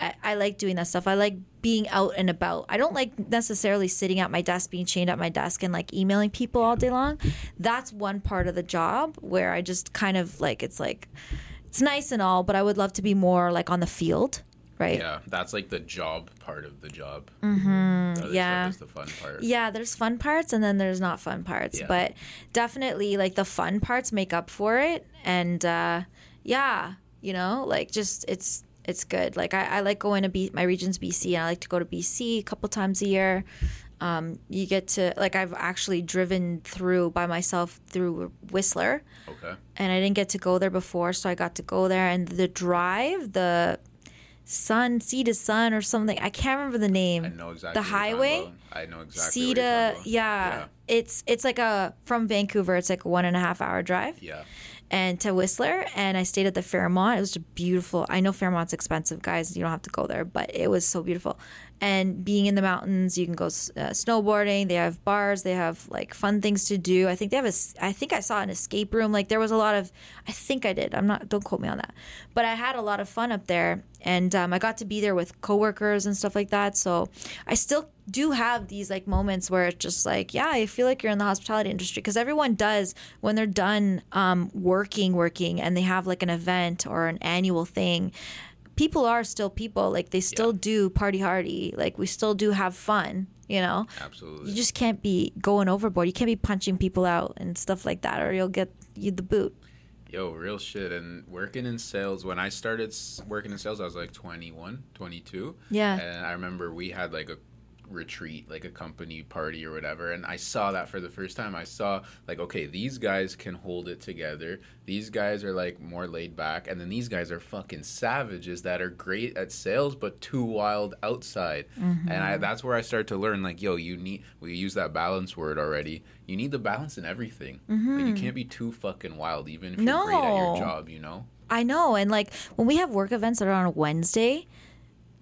I, I like doing that stuff. I like being out and about. I don't like necessarily sitting at my desk, being chained at my desk and like emailing people all day long. That's one part of the job where I just kind of like, it's like, it's nice and all, but I would love to be more like on the field. Right. Yeah, that's like the job part of the job. Mm-hmm. The yeah. the fun part. Yeah, there's fun parts and then there's not fun parts. Yeah. But definitely like the fun parts make up for it. And uh yeah, you know, like just it's it's good. Like I, I like going to B my region's BC and I like to go to BC a couple times a year. Um, you get to like I've actually driven through by myself through Whistler Okay. and I didn't get to go there before, so I got to go there. And the drive, the sun, sea to sun, or something. I can't remember the name. I know exactly. The what you're talking highway. I know exactly. sea to about. yeah, It's it's like a from Vancouver. It's like a one and a half hour drive. Yeah. And to Whistler, and I stayed at the Fairmont. It was just beautiful. I know Fairmont's expensive, guys. You don't have to go there, but it was so beautiful. And being in the mountains, you can go uh, snowboarding. They have bars. They have like fun things to do. I think they have a. I think I saw an escape room. Like there was a lot of. I think I did. I'm not. Don't quote me on that. But I had a lot of fun up there, and um, I got to be there with coworkers and stuff like that. So I still do have these like moments where it's just like, yeah, I feel like you're in the hospitality industry because everyone does when they're done um, working, working, and they have like an event or an annual thing. People are still people. Like they still Yeah. do party hardy. Like we still do have fun. You know, Absolutely. you just can't be going overboard. You can't be punching people out and stuff like that, or you'll get you the boot. Yo, real shit. And working in sales, when I started working in sales, I was like 21, 22. Yeah. And I remember we had like a retreat, like a company party or whatever, and I saw that for the first time. I saw like, okay, these guys can hold it together. These guys are like more laid back, and then these guys are fucking savages that are great at sales but too wild outside. Mm-hmm. And I, that's where I start to learn like, yo, you need we use that balance word already. You need the balance in everything. Like, you can't be too fucking wild, even if you're great at your Mm-hmm. Job. You know. I know. And like when we have work events that are on a Wednesday,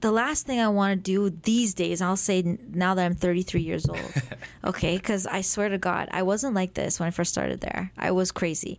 the last thing I want to do these days, I'll say now that I'm 33 years old, okay? Because I swear to God, I wasn't like this when I first started there. I was crazy.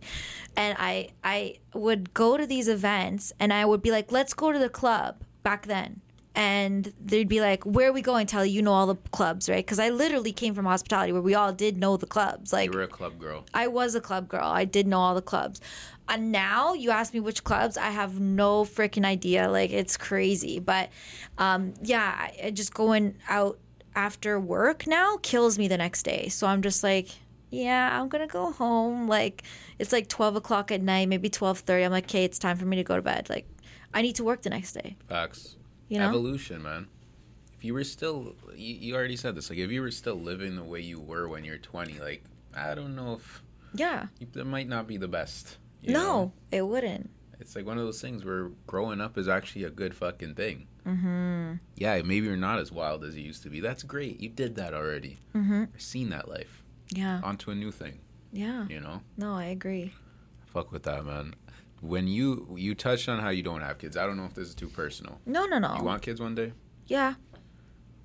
And I, I would go to these events and I would be like, let's go to the club back then. And they'd be like, where are we going, Tally? You know all the clubs, right? Because I literally came from hospitality where we all did know the clubs. Like, You were a club girl. I was a club girl. I did know all the clubs. And now you ask me which clubs, I have no freaking idea. Like it's crazy. But um, yeah, I- just going out after work now kills me the next day. So I'm just like, yeah, I'm gonna go home. Like it's like 12 o'clock at night, maybe 12:30. I'm like, okay, it's time for me to go to bed. Like I need to work the next day. Facts. You know? Evolution, man. If you were still, you, you already said this. Like, if you were still living the way you were when you're 20, like, I don't know if Yeah. that might not be the best. No, know? it wouldn't. it's like one of those things where growing up is actually a good fucking thing. Mm-hmm. Yeah, maybe you're not as wild as you used to be. That's great. You did that already. Mm-hmm. I've seen that life. Yeah. Onto a new thing. Yeah. You know. No, I agree. Fuck with that, man. When you you touched on how you don't have kids, I don't know if this is too personal. No, no, no. You want kids one day? yeah.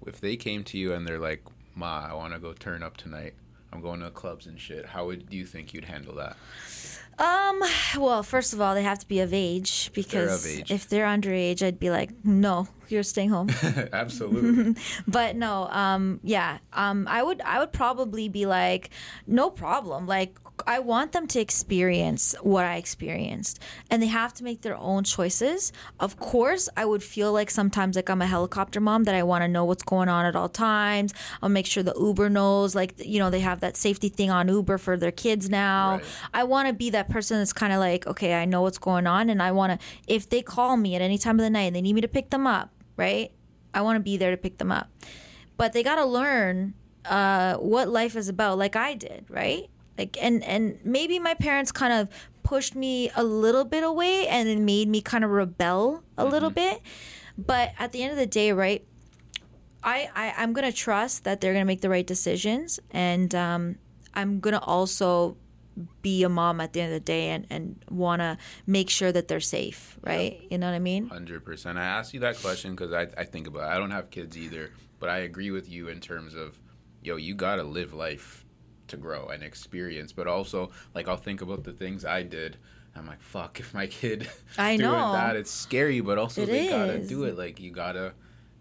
if they came to you and they're like, "Ma, I want to go turn up tonight. I'm going to clubs and shit." How would do you think you'd handle that? Um. Well, first of all, they have to be of age because of age. if they're underage, I'd be like, no, you're staying home. Absolutely. but no. Um. Yeah. Um. I would. I would probably be like, no problem. Like. I want them to experience what I experienced, and they have to make their own choices. Of course, I would feel like sometimes like I'm a helicopter mom that I want to know what's going on at all times. I'll make sure the Uber knows, like you know, they have that safety thing on Uber for their kids now. Right. I want to be that person that's kind of like, okay, I know what's going on, and I want to. If they call me at any time of the night and they need me to pick them up, right? I want to be there to pick them up. But they got to learn uh, what life is about, like I did, right? Like, and and maybe my parents kind of pushed me a little bit away, and it made me kind of rebel a little bit. But at the end of the day, right? I, I I'm gonna trust that they're gonna make the right decisions, and um, I'm gonna also be a mom at the end of the day and, and want to make sure that they're safe, right? You know what I mean? Hundred percent. I asked you that question because I, I think about. It. I don't have kids either, but I agree with you in terms of, yo, you gotta live life to grow and experience. But also, like, I'll think about the things I did. I'm like, fuck, if my kid I doing know. that, it's scary. But also, It they gotta do it. Like, you gotta,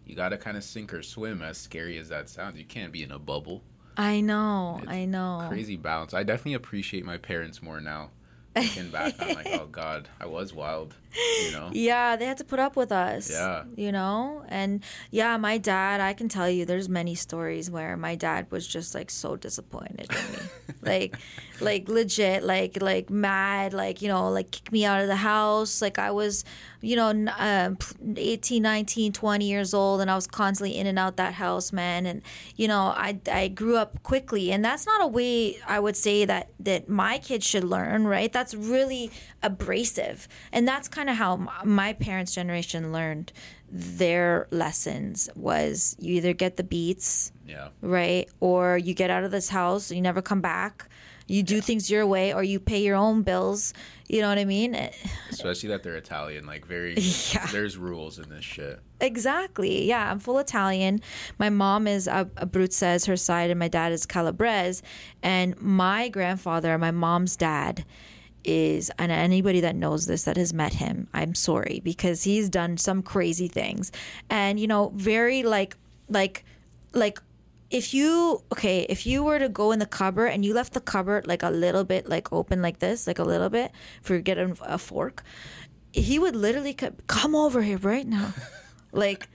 you gotta kind of sink or swim. As scary as that sounds, you can't be in a bubble. I know, It's I know. Crazy balance. I definitely appreciate my parents more now. Looking back, I'm like, oh god, I was wild. You know. Yeah, they had to put up with us. Yeah. You know? And yeah, my dad, I can tell you there's many stories where my dad was just like so disappointed in me. like like legit, like like mad, like, you know, like kick me out of the house. Like I was, you know, um, 18, 19, 20 years old and I was constantly in and out that house, man. And you know, I I grew up quickly and that's not a way I would say that that my kids should learn, right? That's really abrasive. And that's kind of how my parents' generation learned their lessons was you either get the beats, Yeah. right? Or you get out of this house, you never come back. You do things your way or you pay your own bills. You know what I mean? Eh, Especially that they're Italian. Like very. Yeah. There's rules in this shit. Exactly. Yeah, I'm full Italian. My mom is a Abruzzese, her side, and my dad is Calabrese. And my grandfather, my mom's dad, is, and anybody that knows this that has met him, I'm sorry because he's done some crazy things, and you know, very like, like, like. If you okay, if you were to go in the cupboard and you left the cupboard like a little bit like open like this, like a little bit, for you get a, a fork, he would literally co- come over here right now. Like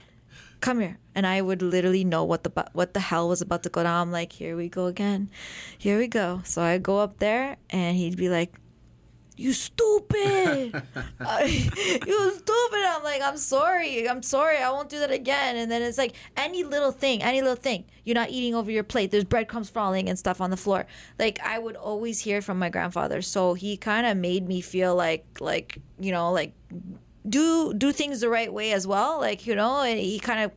come here. And i would literally know what the what the hell was about to go down. I'm like here we go again. Here we go. So i go up there and he'd be like you stupid. Uh, you stupid. I'm like, I'm sorry. I'm sorry. I won't do that again. And then it's like any little thing, any little thing. You're not eating over your plate. There's breadcrumbs falling and stuff on the floor. Like I would always hear from my grandfather. So he kind of made me feel like, like you know, like do do things the right way as well like you know and he kind of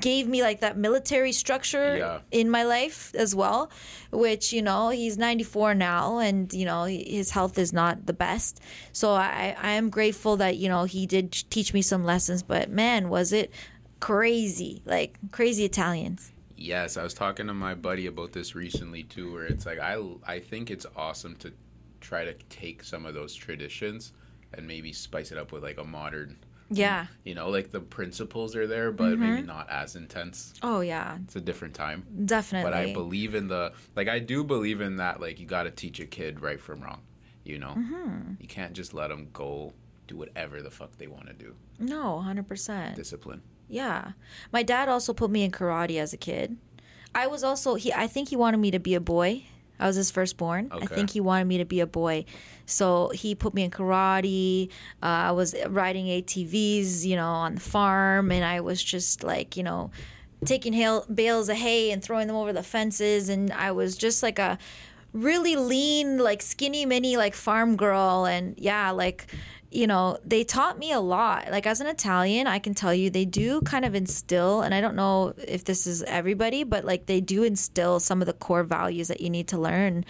gave me like that military structure Yeah. in my life as well which you know he's 94 now and you know his health is not the best so i i am grateful that you know he did teach me some lessons but man was it crazy like crazy italians Yes, I was talking to my buddy about this recently too, where it's like I I think it's awesome to try to take some of those traditions and maybe spice it up with like a modern, yeah you know, like the principles are there, but maybe not as intense. oh yeah It's a different time. definitely But I believe in the like I do believe in that like you got to teach a kid right from wrong, you know. Mm-hmm. You can't just let them go do whatever the fuck they want to do. no 100% Discipline. Yeah. My dad also put me in karate as a kid. I was also he I think he wanted me to be a boy. I was his firstborn. I think he wanted me to be a boy. So he put me in karate. Uh, I was riding ATVs, you know, on the farm and I was just like, you know, taking hail, bales of hay and throwing them over the fences and I was just like a really lean like skinny mini like farm girl and yeah like you know they taught me a lot like as an italian i can tell you they do kind of instill and i don't know if this is everybody but like they do instill some of the core values that you need to learn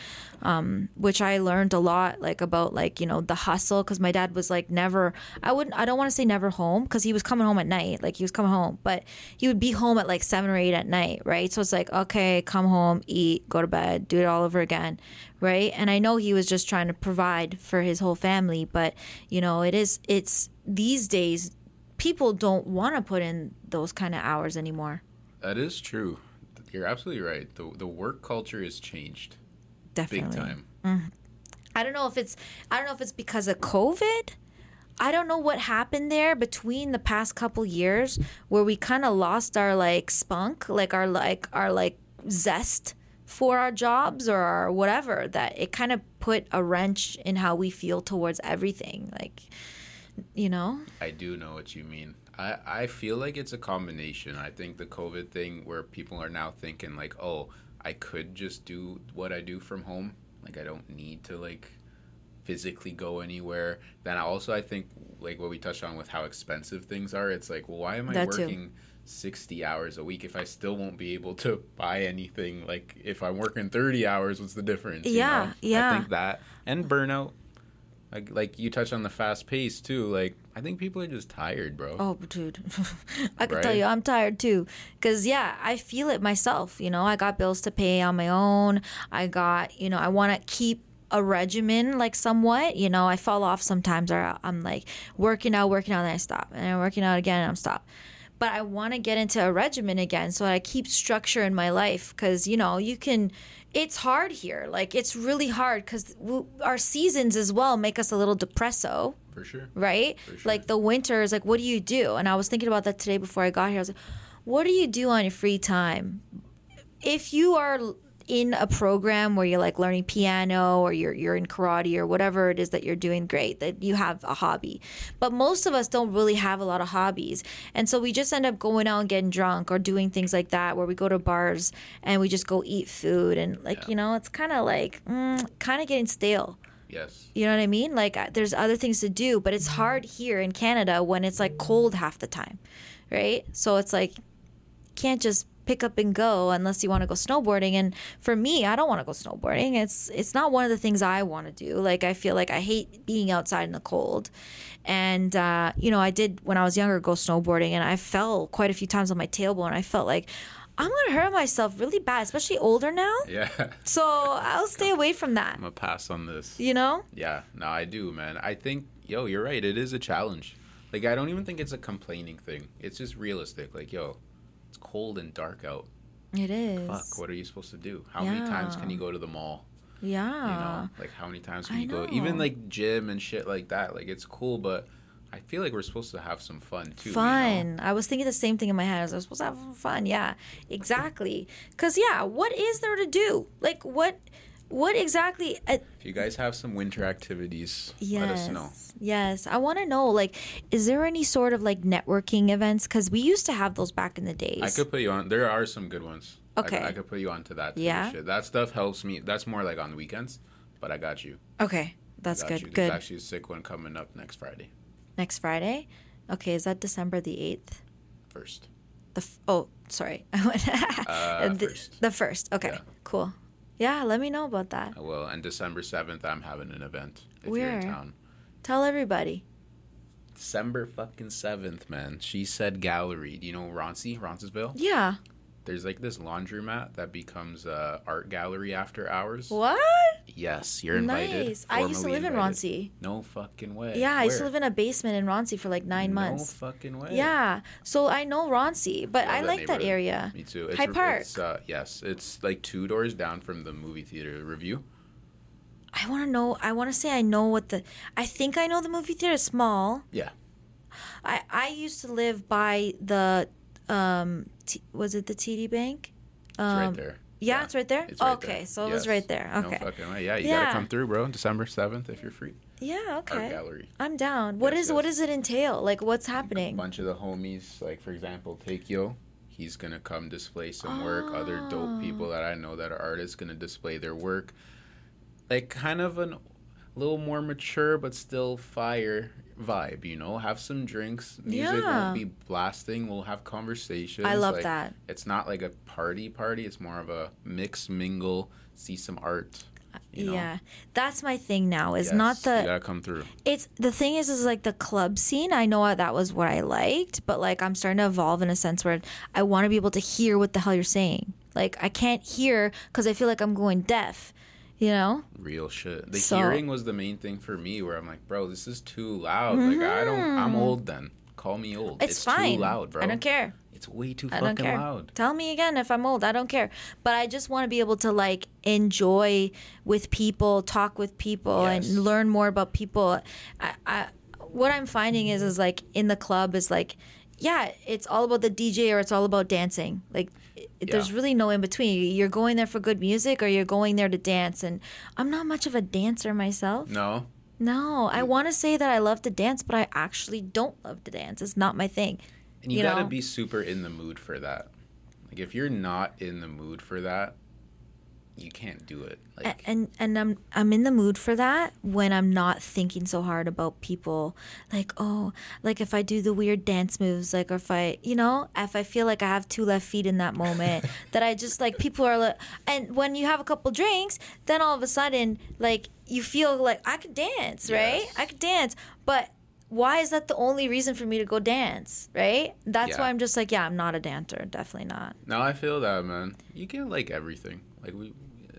um, which i learned a lot like about like you know the hustle because my dad was like never i wouldn't i don't want to say never home because he was coming home at night like he was coming home but he would be home at like seven or eight at night right so it's like okay come home eat go to bed do it all over again right and i know he was just trying to provide for his whole family but you know it is it's these days people don't want to put in those kind of hours anymore That is true. You're absolutely right. The the work culture has changed definitely big time. Mm-hmm. I don't know if it's I don't know if it's because of COVID. I don't know what happened there between the past couple years where we kind of lost our like spunk, like our like our like zest for our jobs or our whatever that it kind of put a wrench in how we feel towards everything. Like you know? I do know what you mean. I, I feel like it's a combination. I think the COVID thing where people are now thinking like, oh, I could just do what I do from home. Like I don't need to like physically go anywhere. Then also I think like what we touched on with how expensive things are. It's like, well, why am I That too. working 60 hours a week if I still won't be able to buy anything? Like if I'm working 30 hours, what's the difference? you Yeah, know? yeah. I think that and burnout. Like like you touched on the fast pace too. Like I think people are just tired, bro. Oh, dude. I can tell you, I'm tired too. Because, yeah, I feel it myself. You know, I got bills to pay on my own. I got, you know, I want to keep a regimen, like somewhat. You know, I fall off sometimes, or I'm like working out, working out, and then I stop. And I'm working out again, and I'm stop. But I want to get into a regimen again so I keep structure in my life. Because, you know, you can. It's hard here. Like, it's really hard because our seasons as well make us a little depresso For sure. right? sure. Like the winter is like, what do you do? And I was thinking about that today before I got here. I was like, what do you do on your free time? If you are in a program where you're like learning piano or you're you're in karate or whatever it is that you're doing, great that you have a hobby. But most of us don't really have a lot of hobbies, and so we just end up going out and getting drunk or doing things like that, where we go to bars and we just go eat food and like Yeah. you know, it's kind of like mm, kind of getting stale. Yes. You know what I mean? Like there's other things to do, but it's hard here in Canada when it's like cold half the time, right? So it's like can't just pick up and go unless you want to go snowboarding and for me I don't want to go snowboarding. It's it's not one of the things I want to do. Like I feel like I hate being outside in the cold. And uh, you know, I did when I was younger go snowboarding and I fell quite a few times on my tailbone. And I felt like I'm going to hurt myself really bad, especially older now. Yeah. So I'll stay away from that. I'm gonna pass on this. You know? Yeah. No, I do, man. I think, yo, you're right. It is a challenge. Like, I don't even think it's a complaining thing. It's just realistic. Like, yo, cold and dark out. It is. Fuck. What are you supposed to do? How many times can you go to the mall? Yeah. You know, like how many times can I you go? Even like gym and shit like that. Like, it's cool, but I feel like we're supposed to have some fun too. you know? fun. I was thinking the same thing in my head. I was supposed to have some fun. Yeah, exactly. Because yeah, what is there to do? Like what? What exactly? Uh, If you guys have some winter activities, yes, let us know. yes. I want to know. Like, is there any sort of like networking events? Because we used to have those back in the days. I could put you on. There are some good ones. Okay. I, could put you on to that. Yeah? shit. That stuff helps me. That's more like on the weekends, but I got you. okay, that's good. you. There's actually a sick one coming up next Friday. Next Friday. Okay, is that December the eighth? First. The f- oh, sorry. Uh, the, first. the first. Okay, Yeah. cool. Yeah, let me know about that. I will. And December 7th, I'm having an event if you're in town. Tell everybody. December fucking 7th, man. She said gallery. Do you know Roncey, Roncesville? Yeah. There's like this laundromat that becomes a art gallery after hours. What? Yes, you're invited. Nice. I used to live in Roncey. No fucking way. Yeah, I used to live in a basement in Roncey for like nine months. No fucking way. Yeah, so I know Roncey, but Love I that like that area. Me too. It's, High Park. It's, uh, yes, it's like two doors down from the movie theater Revue. I want to know. I want to say I know what the. I think I know the movie theater is small. Yeah. I I used to live by the, um, T, was it the TD Bank? It's Um, right there. Yeah, it's right there. It's right okay, there. so it was right there. No Okay. fucking way. Yeah, you Yeah. gotta come through, bro. December seventh if you're free. Yeah. Art Okay. gallery. I'm down. What Yes, is what does it entail? Like, what's happening? A bunch of the homies, like for example, Takeo, he's gonna come display some work. Other dope Oh. people that I know that are artists gonna display their work. Like kind of an a little more mature but still fire vibe, you know. Have some drinks. Music Yeah. won't be blasting. We'll have conversations. I love like, that. It's not like a party party. It's more of a mix mingle. See some art. Uh, you know? Yeah, that's my thing now. Is Yes, not you the gotta come through. it's the thing is is like the club scene i know that was what i liked but like i'm starting to evolve in a sense where i want to be able to hear what the hell you're saying like i can't hear because i feel like i'm going deaf you know real shit. The So- hearing was the main thing for me where I'm like, bro, this is too loud. Like I don't I'm old then. Call me old. Mm-hmm. it's, fine too loud, bro. i don't care It's way too I don't care. loud. Tell me again if I'm old. I don't care. But I just want to be able to like enjoy with people, talk with people, Yes. and learn more about people. I, I, what I'm finding is, is like in the club is like, yeah, it's all about the DJ or it's all about dancing. Like, it, there's really no in between. You're going there for good music or you're going there to dance. And I'm not much of a dancer myself. No. No, I want to say that I love to dance, but I actually don't love to dance. It's not my thing. And you, You gotta know? be super in the mood for that. Like if you're not in the mood for that, you can't do it. Like and and I'm I'm in the mood for that when I'm not thinking so hard about people like oh like if I do the weird dance moves like or if I you know if I feel like I have two left feet in that moment that I just like people are like and when you have a couple drinks then all of a sudden like you feel like I could dance right Yes. I could dance but why is that the only reason for me to go dance right that's Yeah. why I'm just like yeah I'm not a dancer definitely not no, I feel that, man. You get like everything. Like we, uh,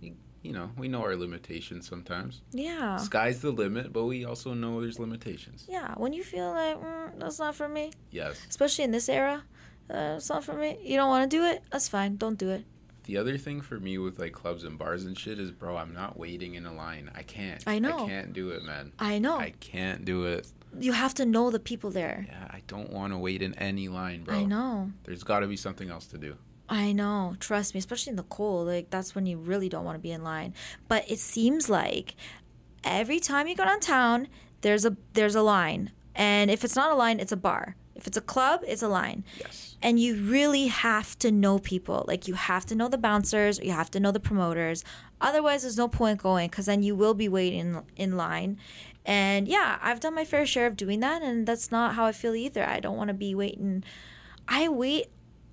you, you know, we know our limitations sometimes. yeah Sky's the limit, but we also know there's limitations. yeah when you feel like mm, that's not for me Yes. especially in this era. Uh, it's not for me. You don't want to do it? That's fine. Don't do it. The other thing for me with like clubs and bars and shit is, bro, I'm not waiting in a line. I can't. I know. I can't do it, man. I know. I can't do it. you have to know the people there. Yeah, I don't want to wait in any line, bro. I know. There's got to be something else to do. I know. Trust me, especially in the cold. Like that's when you really don't want to be in line. But it seems like every time you go downtown, there's a there's a line. And if it's not a line, it's a bar. If it's a club, it's a line. Yes. and you really have to know people like you have to know the bouncers you have to know the promoters otherwise there's no point going because then you will be waiting in line and yeah i've done my fair share of doing that and that's not how i feel either i don't want to be waiting i wait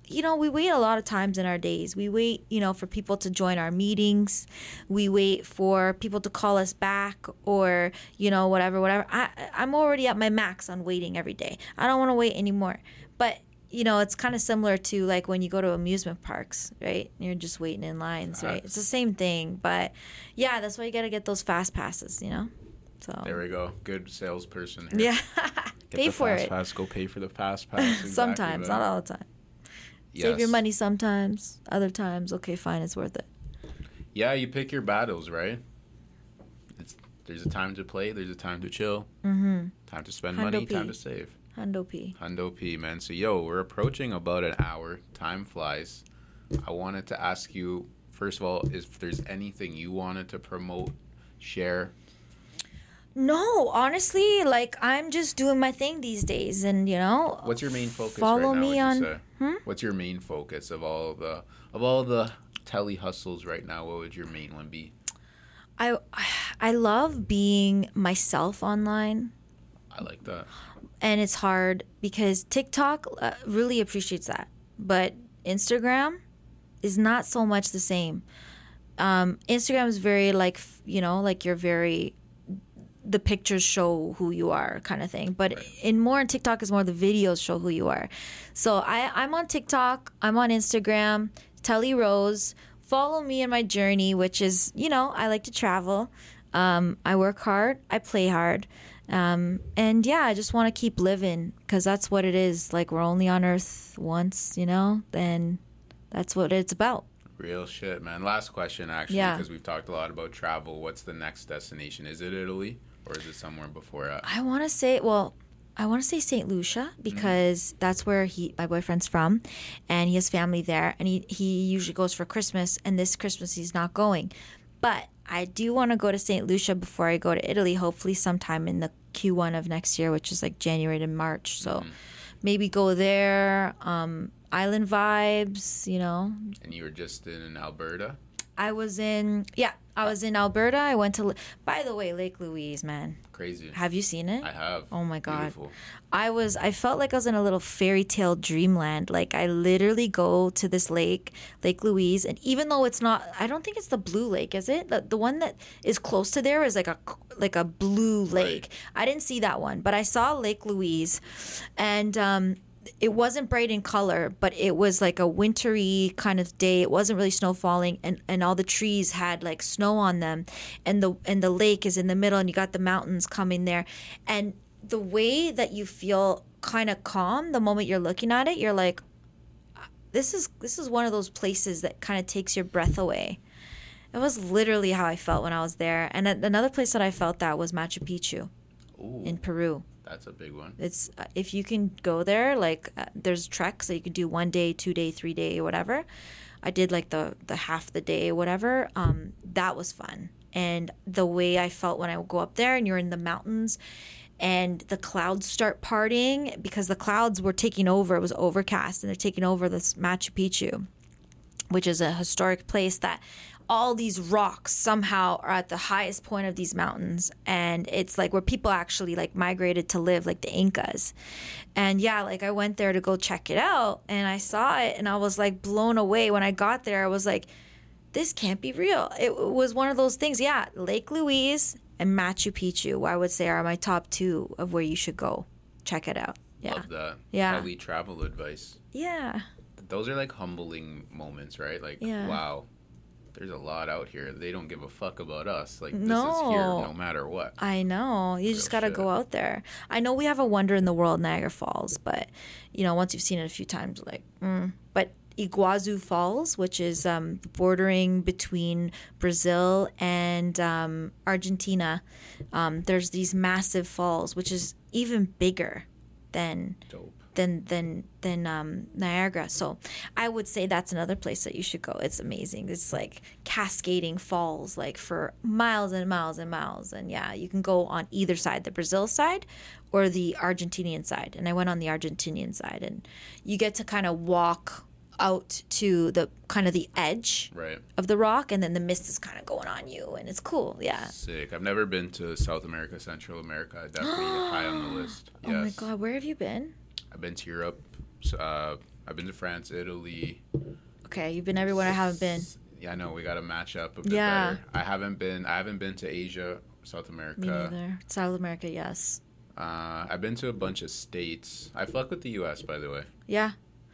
you know we wait a lot of times in our days we wait you know for people to join our meetings we wait for people to call us back or you know whatever whatever i i'm already at my max on waiting every day i don't want to wait anymore but you know it's kind of similar to like when you go to amusement parks right you're just waiting in lines right it's the same thing but yeah that's why you got to get those fast passes you know so There we go. Good salesperson. Here. yeah Get pay the for fast it pass. Go pay for the fast pass. Exactly, sometimes man. not all the time save your money sometimes other times okay fine it's worth it Yeah, you pick your battles, right? It's, there's a time to play. There's a time to chill. mm-hmm Time to spend Hundo money. P. Time to save. hundo p Hundo P, man. So, yo, we're approaching about an hour. Time flies. I wanted to ask you first of all, if there's anything you wanted to promote, share. No, honestly, like I'm just doing my thing these days, and you know. What's your main focus Follow right now? me on- say? What's your main focus of all the of all the Tellie hustles right now? What would your main one be? I I love being myself online. I like that. and it's hard because TikTok uh, really appreciates that, but Instagram is not so much the same. Um, Instagram is very like you know like you're very the pictures show who you are kind of thing, but in more in TikTok is more the videos show who you are. So I I'm on TikTok, I'm on Instagram, Tellie Rose. Follow me in my journey, which is you know I like to travel. Um, I work hard, I play hard. Um, and yeah, I just want to keep living because that's what it is. Like we're only on Earth once, you know. Then that's what it's about. Real shit, man. Last question, actually, Yeah. because we've talked a lot about travel. What's the next destination? Is it Italy or is it somewhere before that? I want to say, well, I want to say St. Lucia because mm-hmm. that's where he, my boyfriend's from, and he has family there, and he he usually goes for Christmas, and this Christmas he's not going, but I do want to go to St. Lucia before I go to Italy. Hopefully, sometime in the Q1 of next year, which is like January to March. So mm-hmm. maybe go there. Um, island vibes, you know, And you were just in Alberta. I was in yeah, I was in Alberta. I went to by the way, Lake Louise, man. Crazy. Have you seen it? I have. Oh my God. Beautiful. I was I felt like I was in a little fairy tale dreamland. Like I literally go to this lake, Lake Louise, and even though it's not I don't think it's the blue lake, is it? The, the one that is close to there is like a like a blue lake. I didn't see that one, but I saw Lake Louise and um it wasn't bright in color, but it was like a wintry kind of day. It wasn't really snow falling, and, and all the trees had like snow on them, and the and the lake is in the middle, and you got the mountains coming there, and the way that you feel kind of calm the moment you're looking at it, you're like, this is this is one of those places that kind of takes your breath away. It was literally how I felt when I was there, and another place that I felt that was Machu Picchu Ooh, in Peru that's a big one. it's uh, if you can go there like uh, there's treks that you can do one day two day three day whatever. I did like the the half the day whatever. Um that was fun. And the way i felt when i would go up there and you're in the mountains and the clouds start partying because the clouds were taking over. It was overcast and they're taking over this machu picchu which is a historic place that all these rocks somehow are at the highest point of these mountains and it's like where people actually like migrated to live like the incas and yeah like i went there to go check it out and i saw it and i was like blown away when i got there i was like this can't be real it was one of those things yeah lake louise and machu picchu i would say are my top two of where you should go check it out yeah Love that. Yeah. Elite travel advice. yeah Those are like humbling moments, right? Like, Yeah. wow, there's a lot out here. They don't give a fuck about us. Like, this is here no matter what. I know. You just got to go out there. I know we have a wonder in the world, Niagara Falls, but you know, once you've seen it a few times, like, mm. but Iguazu Falls, which is um, bordering between Brazil and um, Argentina, um, there's these massive falls, which is even bigger than Dope. Than than than um, Niagara. So I would say that's another place that you should go. It's amazing. It's like cascading falls like for miles and miles and miles. And yeah, you can go on either side, the Brazil side or the Argentinian side. And I went on the Argentinian side and you get to kind of walk out to the kind of the edge Right. of the rock and then the mist is kind of going on you and it's cool. Yeah. Sick. I've never been to South America, Central America. Definitely high on the list. Yes. Oh my god, where have you been? I've been to Europe. so, Uh, I've been to France, Italy. Okay, you've been everywhere I haven't been. Yeah, I know we got to match up a bit Yeah. better. I haven't been. I haven't been to Asia, South America. Me neither. South America, yes. Uh, I've been to a bunch of states. I fuck with the U.S. By the way, Yeah.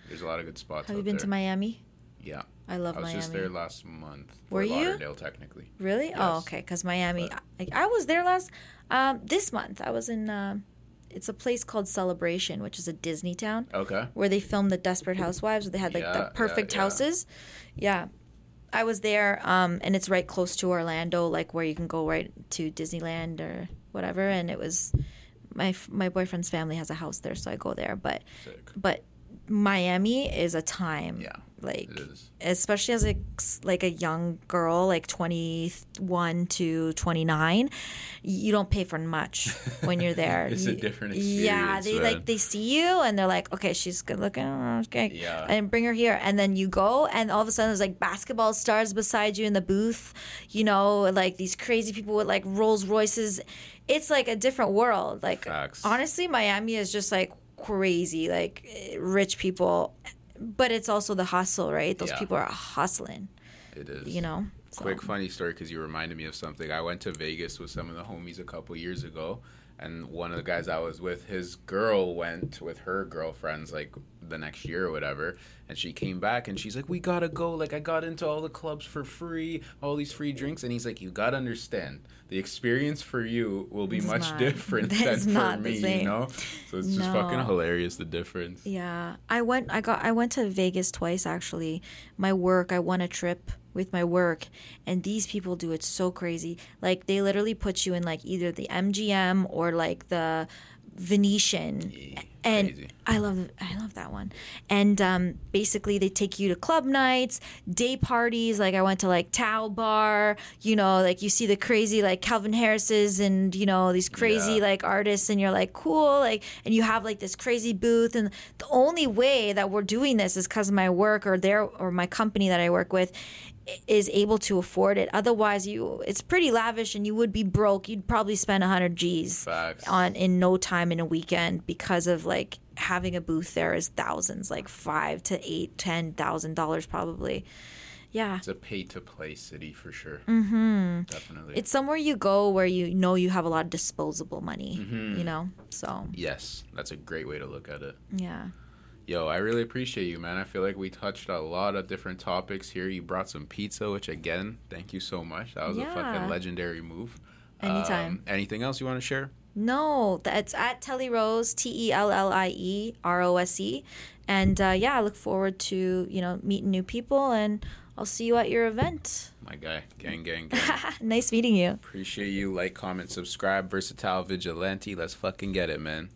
there's a lot of good spots. Have you been there. to Miami? Yeah, I love Miami. I was Miami. just there last month. Were you? Lauderdale, technically. Really? Oh, okay. Because Miami, I, I was there last um, this month. I was in. Um, it's a place called Celebration, which is a Disney town Okay. where they filmed the Desperate Housewives. Where they had like Yeah, the perfect yeah. houses. Yeah, I was there, um, and it's right close to Orlando, like where you can go right to Disneyland or whatever. And it was my my boyfriend's family has a house there, so I go there. But Sick. but Miami is a time. Yeah, Like especially as a like a young girl, like 21 to 29, you don't pay for much when you're there. It's a You- different Yeah, they like they see you and they're like, okay, she's good looking, okay, Yeah. and bring her here, and then you go, and all of a sudden there's like basketball stars beside you in the booth, you know, like these crazy people with like Rolls Royces. It's like a different world. Like Facts. honestly, Miami is just like crazy, like rich people, but it's also the hustle, right? Those Yeah. people are hustling, It is. you know. So- Quick funny story because you reminded me of something. I went to Vegas with some of the homies a couple years ago, and one of the guys I was with, his girl went with her girlfriends like the next year or whatever, and she came back and she's like, "We gotta go! Like I got into all the clubs for free, all these free drinks." And he's like, "You gotta understand, the experience for you will be It's much not- different than for me." You know, so it's just fucking hilarious the difference. Yeah, I went. I got. I went to Vegas twice actually. My work. I won a trip with my work, and these people do it so crazy. Like they literally put you in like either the MGM or like the Venetian. Yeah, and crazy. I love I love that one. And um, basically, they take you to club nights, day parties. Like I went to like Tao Bar. You know, like you see the crazy like Calvin Harris's and you know these crazy Yeah. like artists, and you're like cool. Like and you have like this crazy booth. And the only way that we're doing this is because of my work or their or my company that I work with is able to afford it. Otherwise, you it's pretty lavish, and you would be broke. You'd probably spend hundred G's Facts. on in no time in a weekend because of like having a booth there is thousands, like five to eight, ten thousand dollars probably. Yeah. It's a pay to play city for sure. Mm-hmm. Definitely. It's somewhere you go where you know you have a lot of disposable money, Mm-hmm. you know? So, yes, that's a great way to look at it. yeah. Yo, I really appreciate you, man. I feel like we touched a lot of different topics here. You brought some pizza, which again, thank you so much. That was a fucking legendary move. Anytime. Um, anything else you want to share? No, that's at Tellie Rose, T E L L I E R O S E. And uh, yeah, I look forward to, you know, meeting new people and I'll see you at your event. My guy, gang, gang, gang. nice meeting you. Appreciate you. Like, comment, subscribe. Versatile Vigilante. Let's fucking get it, man.